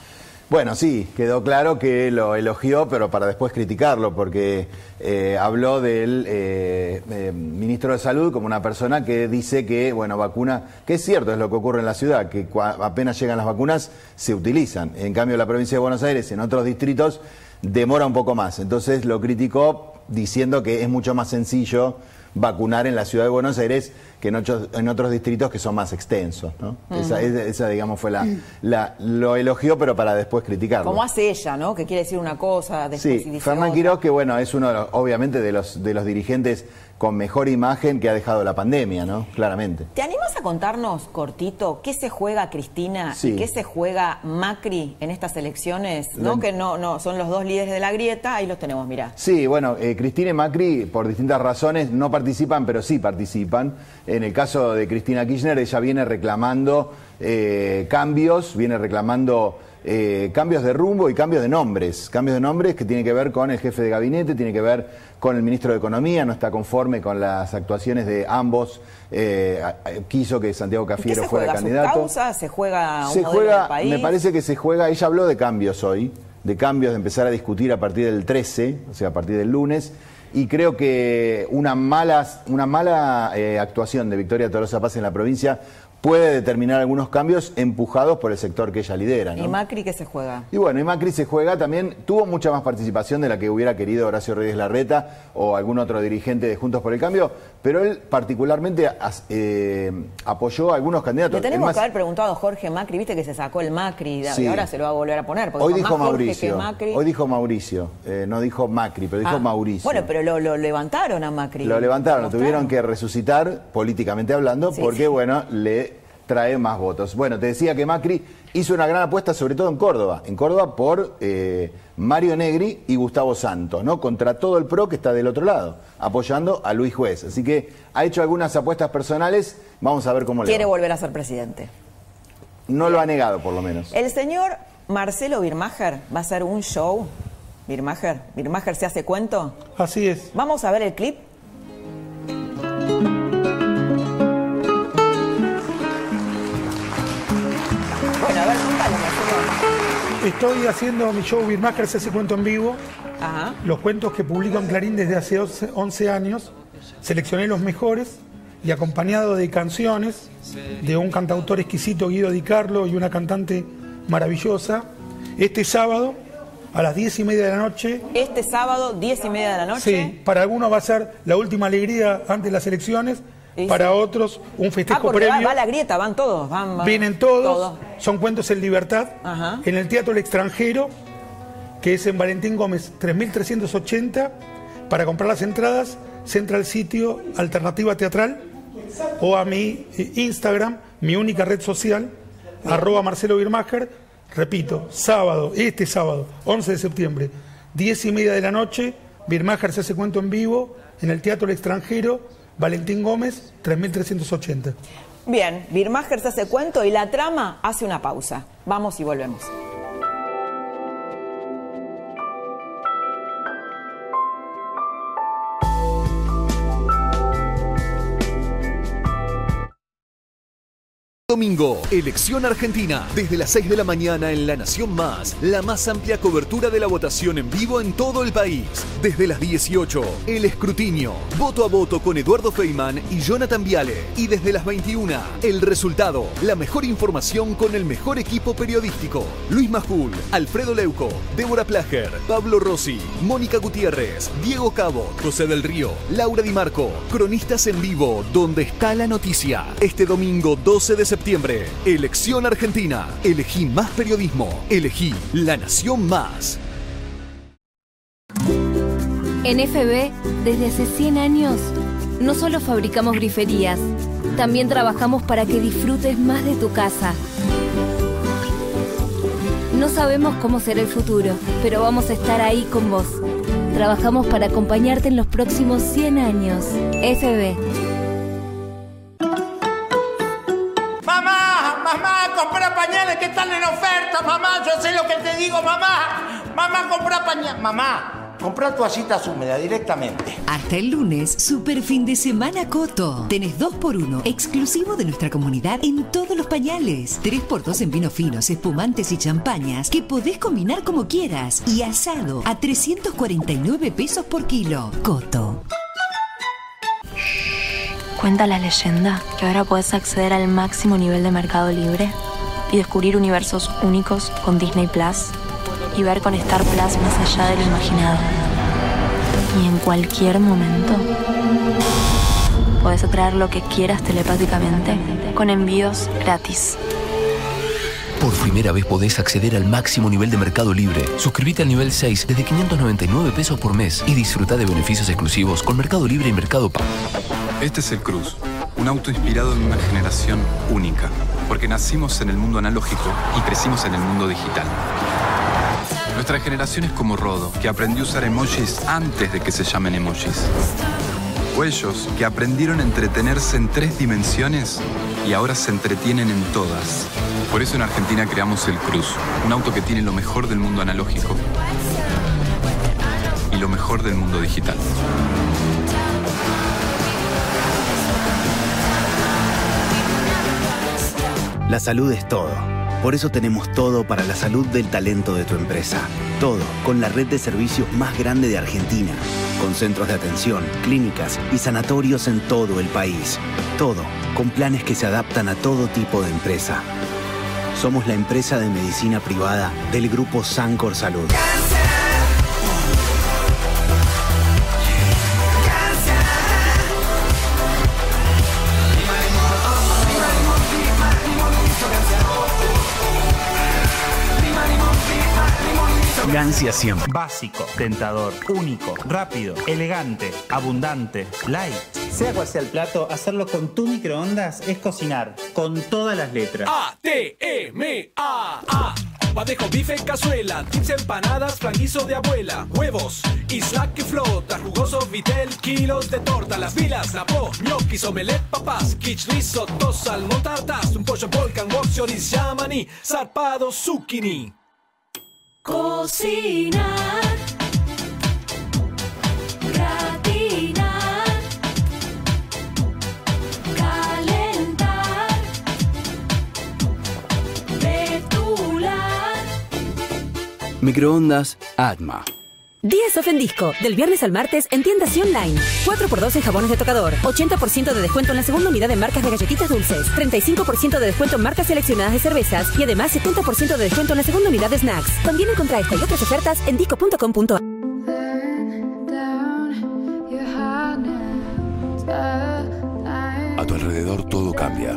[SPEAKER 20] Bueno, sí, quedó claro que lo elogió, pero para después criticarlo, porque eh, habló del eh, eh, ministro de Salud como una persona que dice que, bueno, vacuna, que es cierto, es lo que ocurre en la ciudad, que apenas llegan las vacunas, se utilizan. En cambio, la provincia de Buenos Aires, en otros distritos, demora un poco más. Entonces lo criticó diciendo que es mucho más sencillo vacunar en la ciudad de Buenos Aires que en otros, en otros distritos que son más extensos. ¿no? esa, digamos, fue la, la, Lo elogió, pero para después criticarlo.
[SPEAKER 2] Como hace ella, ¿no? Que quiere decir una cosa, después
[SPEAKER 20] sí, Fernán Quiroz, que bueno, es uno, obviamente, de los, de los dirigentes con mejor imagen que ha dejado la pandemia, ¿no? Claramente.
[SPEAKER 2] ¿Te animas a contarnos, cortito, qué se juega Cristina y qué se juega Macri en estas elecciones? ¿No? Que no, no, son los dos líderes de la grieta, ahí los tenemos, mirá.
[SPEAKER 20] Sí, bueno, eh, Cristina y Macri, por distintas razones, no participan, pero sí participan. En el caso de Cristina Kirchner, ella viene reclamando eh, cambios, viene reclamando eh, cambios de rumbo y cambios de nombres. Cambios de nombres que tienen que ver con el jefe de gabinete, tiene que ver con el ministro de Economía, no está conforme con las actuaciones de ambos. Eh, quiso que Santiago Cafiero fuera candidato.
[SPEAKER 2] ¿Se juega un
[SPEAKER 20] se juega, Me parece que se juega, ella habló de cambios hoy de cambios, de empezar a discutir a partir del 13, o sea, a partir del lunes. Y creo que una mala, una mala eh, actuación de Victoria Tolosa Paz en la provincia puede determinar algunos cambios empujados por el sector que ella lidera. ¿no?
[SPEAKER 2] ¿Y Macri qué se juega?
[SPEAKER 20] Y bueno, y Macri se juega también, tuvo mucha más participación de la que hubiera querido Horacio Reyes Larreta o algún otro dirigente de Juntos por el Cambio, pero él particularmente eh, apoyó a algunos candidatos.
[SPEAKER 2] Le tenemos
[SPEAKER 20] más,
[SPEAKER 2] que haber preguntado a Jorge Macri, viste que se sacó el Macri y ahora se lo va a volver a poner. Porque
[SPEAKER 20] hoy dijo Mauricio,
[SPEAKER 2] Macri-
[SPEAKER 20] hoy dijo Mauricio, eh, no dijo Macri, pero dijo
[SPEAKER 2] Ah,
[SPEAKER 20] Mauricio.
[SPEAKER 2] Bueno, pero lo, lo levantaron a Macri.
[SPEAKER 20] Lo levantaron, lo tuvieron que resucitar políticamente hablando
[SPEAKER 2] Sí,
[SPEAKER 20] porque,
[SPEAKER 2] sí.
[SPEAKER 20] bueno, le trae más votos. Bueno, te decía que Macri hizo una gran apuesta, sobre todo en Córdoba. En Córdoba por eh, Mario Negri y Gustavo Santos, ¿no? Contra todo el PRO que está del otro lado, apoyando a Luis Juez. Así que ha hecho algunas apuestas personales. Vamos a ver cómo le
[SPEAKER 2] Quiere volver a ser presidente.
[SPEAKER 20] No lo ha negado, por lo menos.
[SPEAKER 2] El señor Marcelo Birmacher va a hacer un show. Birmacher, Birmacher se hace cuento.
[SPEAKER 4] Así es.
[SPEAKER 2] Vamos a ver el clip.
[SPEAKER 4] Estoy haciendo mi show Birmacher se hace cuento en vivo.
[SPEAKER 2] Ajá.
[SPEAKER 4] Los cuentos que publico en Clarín desde hace 11 11 años. Seleccioné los mejores y acompañado de canciones de un cantautor exquisito, Guido Di Carlo, y una cantante maravillosa. Este sábado, a las 10 y media de la noche,
[SPEAKER 2] Este sábado, 10 y media de la noche.
[SPEAKER 4] Sí, para algunos va a ser la última alegría antes de las elecciones, para otros un
[SPEAKER 2] Ah,
[SPEAKER 4] festejo
[SPEAKER 2] va,
[SPEAKER 4] previo.
[SPEAKER 2] va la grieta, van todos. Van, van-
[SPEAKER 4] Vienen todos,
[SPEAKER 2] todos.
[SPEAKER 4] son cuentos en libertad.
[SPEAKER 2] Ajá.
[SPEAKER 4] En el Teatro El Extranjero, que es en Valentín Gómez 3380. Para comprar las entradas, se entra al sitio Alternativa Teatral o a mi eh, Instagram, mi única red social, arroba Marcelo Birmacher. Repito, sábado, este sábado, 11 de septiembre, 10 y media de la noche, Birmacher se hace cuento en vivo en el Teatro El Extranjero, Valentín Gómez 3380.
[SPEAKER 2] Bien, Birmacher se hace cuento y la trama hace una pausa. Vamos y volvemos.
[SPEAKER 21] Domingo, elección argentina, desde las 6 de la mañana en La Nación Más, la más amplia cobertura de la votación en vivo en todo el país. Desde las 18, el escrutinio, voto a voto con Eduardo Feynman y Jonathan Viale. Y desde las 21, el resultado, la mejor información con el mejor equipo periodístico. Luis Majul, Alfredo Leuco, Débora Plager, Pablo Rossi, Mónica Gutiérrez, Diego Cabo, José del Río, Laura Di Marco, cronistas en vivo, donde está la noticia. Este domingo 12 de septiembre, elección argentina. Elegí más periodismo. Elegí La Nación Más.
[SPEAKER 22] En FB, desde hace 100 años, no solo fabricamos griferías, también trabajamos para que disfrutes más de tu casa. No sabemos cómo será el futuro, pero vamos a estar ahí con vos. Trabajamos para acompañarte en los próximos 100 años. FB.
[SPEAKER 23] Pañales que están en oferta, mamá, yo sé lo que te digo, mamá. Mamá, compra pañales. Mamá, compra toallitas húmedas directamente.
[SPEAKER 24] Hasta el lunes, super fin de semana Coto. Tenés 2x1 exclusivo de nuestra comunidad en todos los pañales. 3x2 en vinos finos, espumantes y champañas que podés combinar como quieras. Y asado a 349 pesos por kilo. Coto.
[SPEAKER 25] Cuenta la leyenda que ahora puedes acceder al máximo nivel de Mercado Libre y descubrir universos únicos con Disney Plus y ver con Star Plus más allá de lo imaginado. Y en cualquier momento puedes atraer lo que quieras telepáticamente con envíos gratis.
[SPEAKER 26] Por primera vez podés acceder al máximo nivel de Mercado Libre. Suscríbete al nivel 6 desde 599 pesos por mes y disfruta de beneficios exclusivos con Mercado Libre y Mercado Pago.
[SPEAKER 27] Este es el Cruz, un auto inspirado en una generación única, porque nacimos en el mundo analógico y crecimos en el mundo digital. Nuestra generación es como Rodo, que aprendió a usar emojis antes de que se llamen emojis. O ellos, que aprendieron a entretenerse en tres dimensiones y ahora se entretienen en todas. Por eso en Argentina creamos el Cruz, un auto que tiene lo mejor del mundo analógico y lo mejor del mundo digital.
[SPEAKER 28] La salud es todo. Por eso tenemos todo para la salud del talento de tu empresa. Todo con la red de servicios más grande de Argentina. Con centros de atención, clínicas y sanatorios en todo el país. Todo con planes que se adaptan a todo tipo de empresa. Somos la empresa de medicina privada del grupo Sancor Salud.
[SPEAKER 29] Siempre. Básico, tentador, único, rápido, elegante, abundante, light. Sea cual sea el plato, hacerlo con tu microondas es cocinar, con todas las letras.
[SPEAKER 30] A-T-M-A-A. Padejo, bife, cazuela, tips, empanadas, franguizo de abuela, huevos, isla que flota, jugoso vitel, kilos de torta, las vilas, la po, gnocchis, omelette, papas, quiche, risotto, salmón, tartas, un pollo volcan, wok, chorizo, yamani, zarpado, zucchini.
[SPEAKER 31] Cocinar. Gratinar. Calentar. Betular.
[SPEAKER 32] Microondas Atma.
[SPEAKER 25] Días Off en Disco, del viernes al martes en tiendas y online. 4x2 en jabones de tocador. 80% de descuento en la segunda unidad de marcas de galletitas dulces. 35% de descuento en marcas seleccionadas de cervezas. Y además 70% de descuento en la segunda unidad de snacks. También encontrá esta y otras ofertas en disco.com.ar.
[SPEAKER 33] A tu alrededor todo cambia.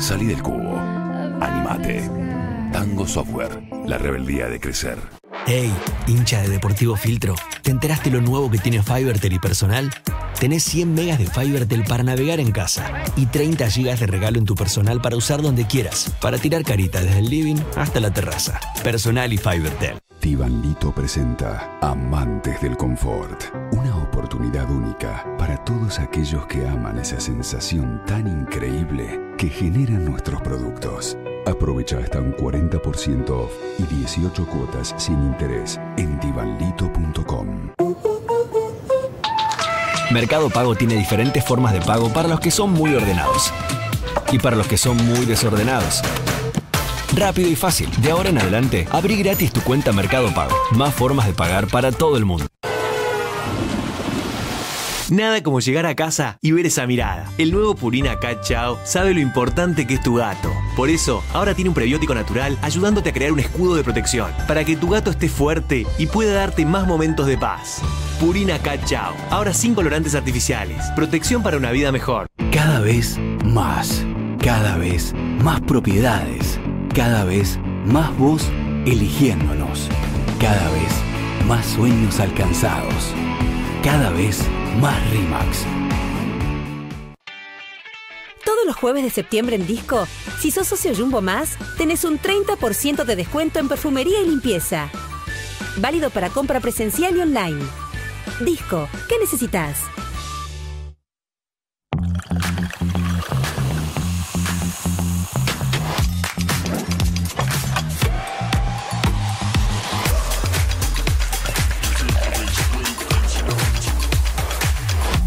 [SPEAKER 33] Salí del cubo. Animate. Tango Software. La rebeldía de crecer.
[SPEAKER 34] Hey, hincha de Deportivo Filtro, ¿te enteraste lo nuevo que tiene Fivertel y personal? Tenés 100 megas de Fivertel para navegar en casa y 30 gigas de regalo en tu personal para usar donde quieras, para tirar carita desde el living hasta la terraza. Personal y Fivertel.
[SPEAKER 33] Tibanlito presenta Amantes del Confort. Una oportunidad única para todos aquellos que aman esa sensación tan increíble que generan nuestros productos. Aprovecha hasta un 40% off y 18 cuotas sin interés en divanlito.com.
[SPEAKER 34] Mercado Pago tiene diferentes formas de pago para los que son muy ordenados y para los que son muy desordenados. Rápido y fácil. De ahora en adelante, abrí gratis tu cuenta Mercado Pago. Más formas de pagar para todo el mundo.
[SPEAKER 35] Nada como llegar a casa y ver esa mirada. El nuevo Purina Cat Chow sabe lo importante que es tu gato. Por eso, ahora tiene un prebiótico natural ayudándote a crear un escudo de protección para que tu gato esté fuerte y pueda darte más momentos de paz. Purina Cat Chow, ahora sin colorantes artificiales. Protección para una vida mejor.
[SPEAKER 24] Cada vez más. Cada vez más propiedades. Cada vez más vos eligiéndonos. Cada vez más sueños alcanzados. Cada vez más Rimax.
[SPEAKER 25] Los jueves de septiembre en Disco, si sos socio Jumbo Más, tenés un 30% de descuento en perfumería y limpieza. Válido para compra presencial y online. Disco, ¿qué necesitas?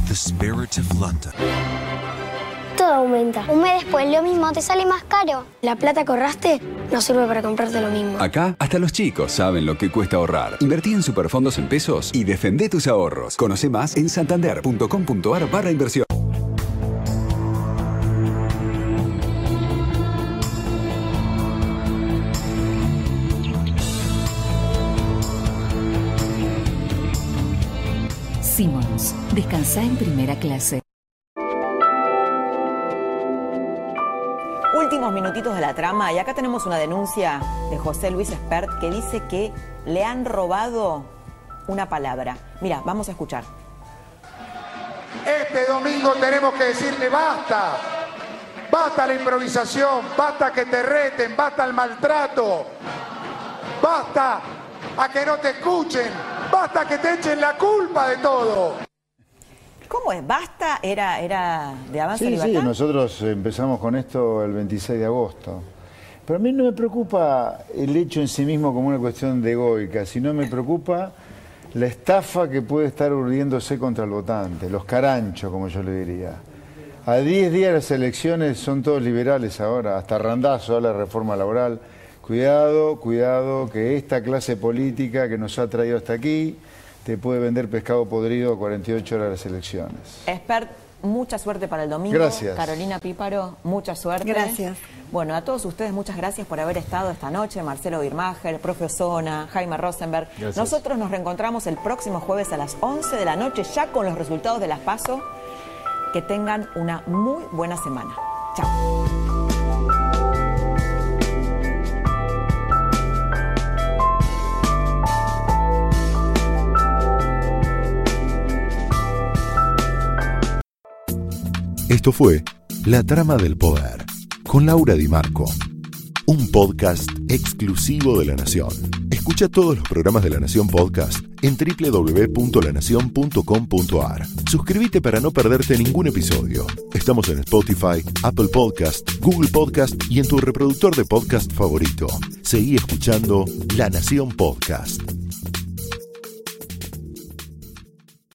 [SPEAKER 36] The Spirit of London.
[SPEAKER 37] Todo aumenta. Un mes después lo mismo te sale más caro. La plata que ahorraste no sirve para comprarte lo mismo.
[SPEAKER 38] Acá, hasta los chicos saben lo que cuesta ahorrar. Invertí en superfondos en pesos y defendé tus ahorros. Conoce más en santander.com.ar barra inversión.
[SPEAKER 24] Simmons, descansa en primera clase.
[SPEAKER 2] Últimos minutitos de la trama y acá tenemos una denuncia de José Luis Espert que dice que le han robado una palabra. Mira, vamos a escuchar.
[SPEAKER 23] Este domingo tenemos que decirle basta. Basta la improvisación, basta que te reten, basta el maltrato. Basta a que no te escuchen, basta que te echen la culpa de todo.
[SPEAKER 2] ¿Cómo es? ¿Basta? ¿Era, era de Avanza
[SPEAKER 17] Sí, sí,
[SPEAKER 2] Libertad?
[SPEAKER 17] nosotros empezamos con esto el 26 de agosto. Pero a mí no me preocupa el hecho en sí mismo como una cuestión de egoica, sino me preocupa la estafa que puede estar urdiéndose contra el votante, los caranchos, como yo le diría. A 10 días de las elecciones son todos liberales ahora, hasta Randazo, la reforma laboral. Cuidado, cuidado, que esta clase política que nos ha traído hasta aquí te puede vender pescado podrido a 48 horas de las elecciones.
[SPEAKER 2] Expert, mucha suerte para el domingo.
[SPEAKER 17] Gracias.
[SPEAKER 2] Carolina Píparo, mucha suerte.
[SPEAKER 39] Gracias.
[SPEAKER 2] Bueno, a todos ustedes muchas gracias por haber estado esta noche. Marcelo Birmacher, profe Osona, Jaime Rosenberg.
[SPEAKER 20] Gracias.
[SPEAKER 2] Nosotros nos reencontramos el próximo jueves a las 11 de la noche ya con los resultados de las PASO. Que tengan una muy buena semana. Chao.
[SPEAKER 40] Esto fue La Trama del Poder, con Laura Di Marco. Un podcast exclusivo de La Nación. Escucha todos los programas de La Nación Podcast en www.lanacion.com.ar. Suscríbete para no perderte ningún episodio. Estamos en Spotify, Apple Podcast, Google Podcast y en tu reproductor de podcast favorito. Seguí escuchando La Nación Podcast.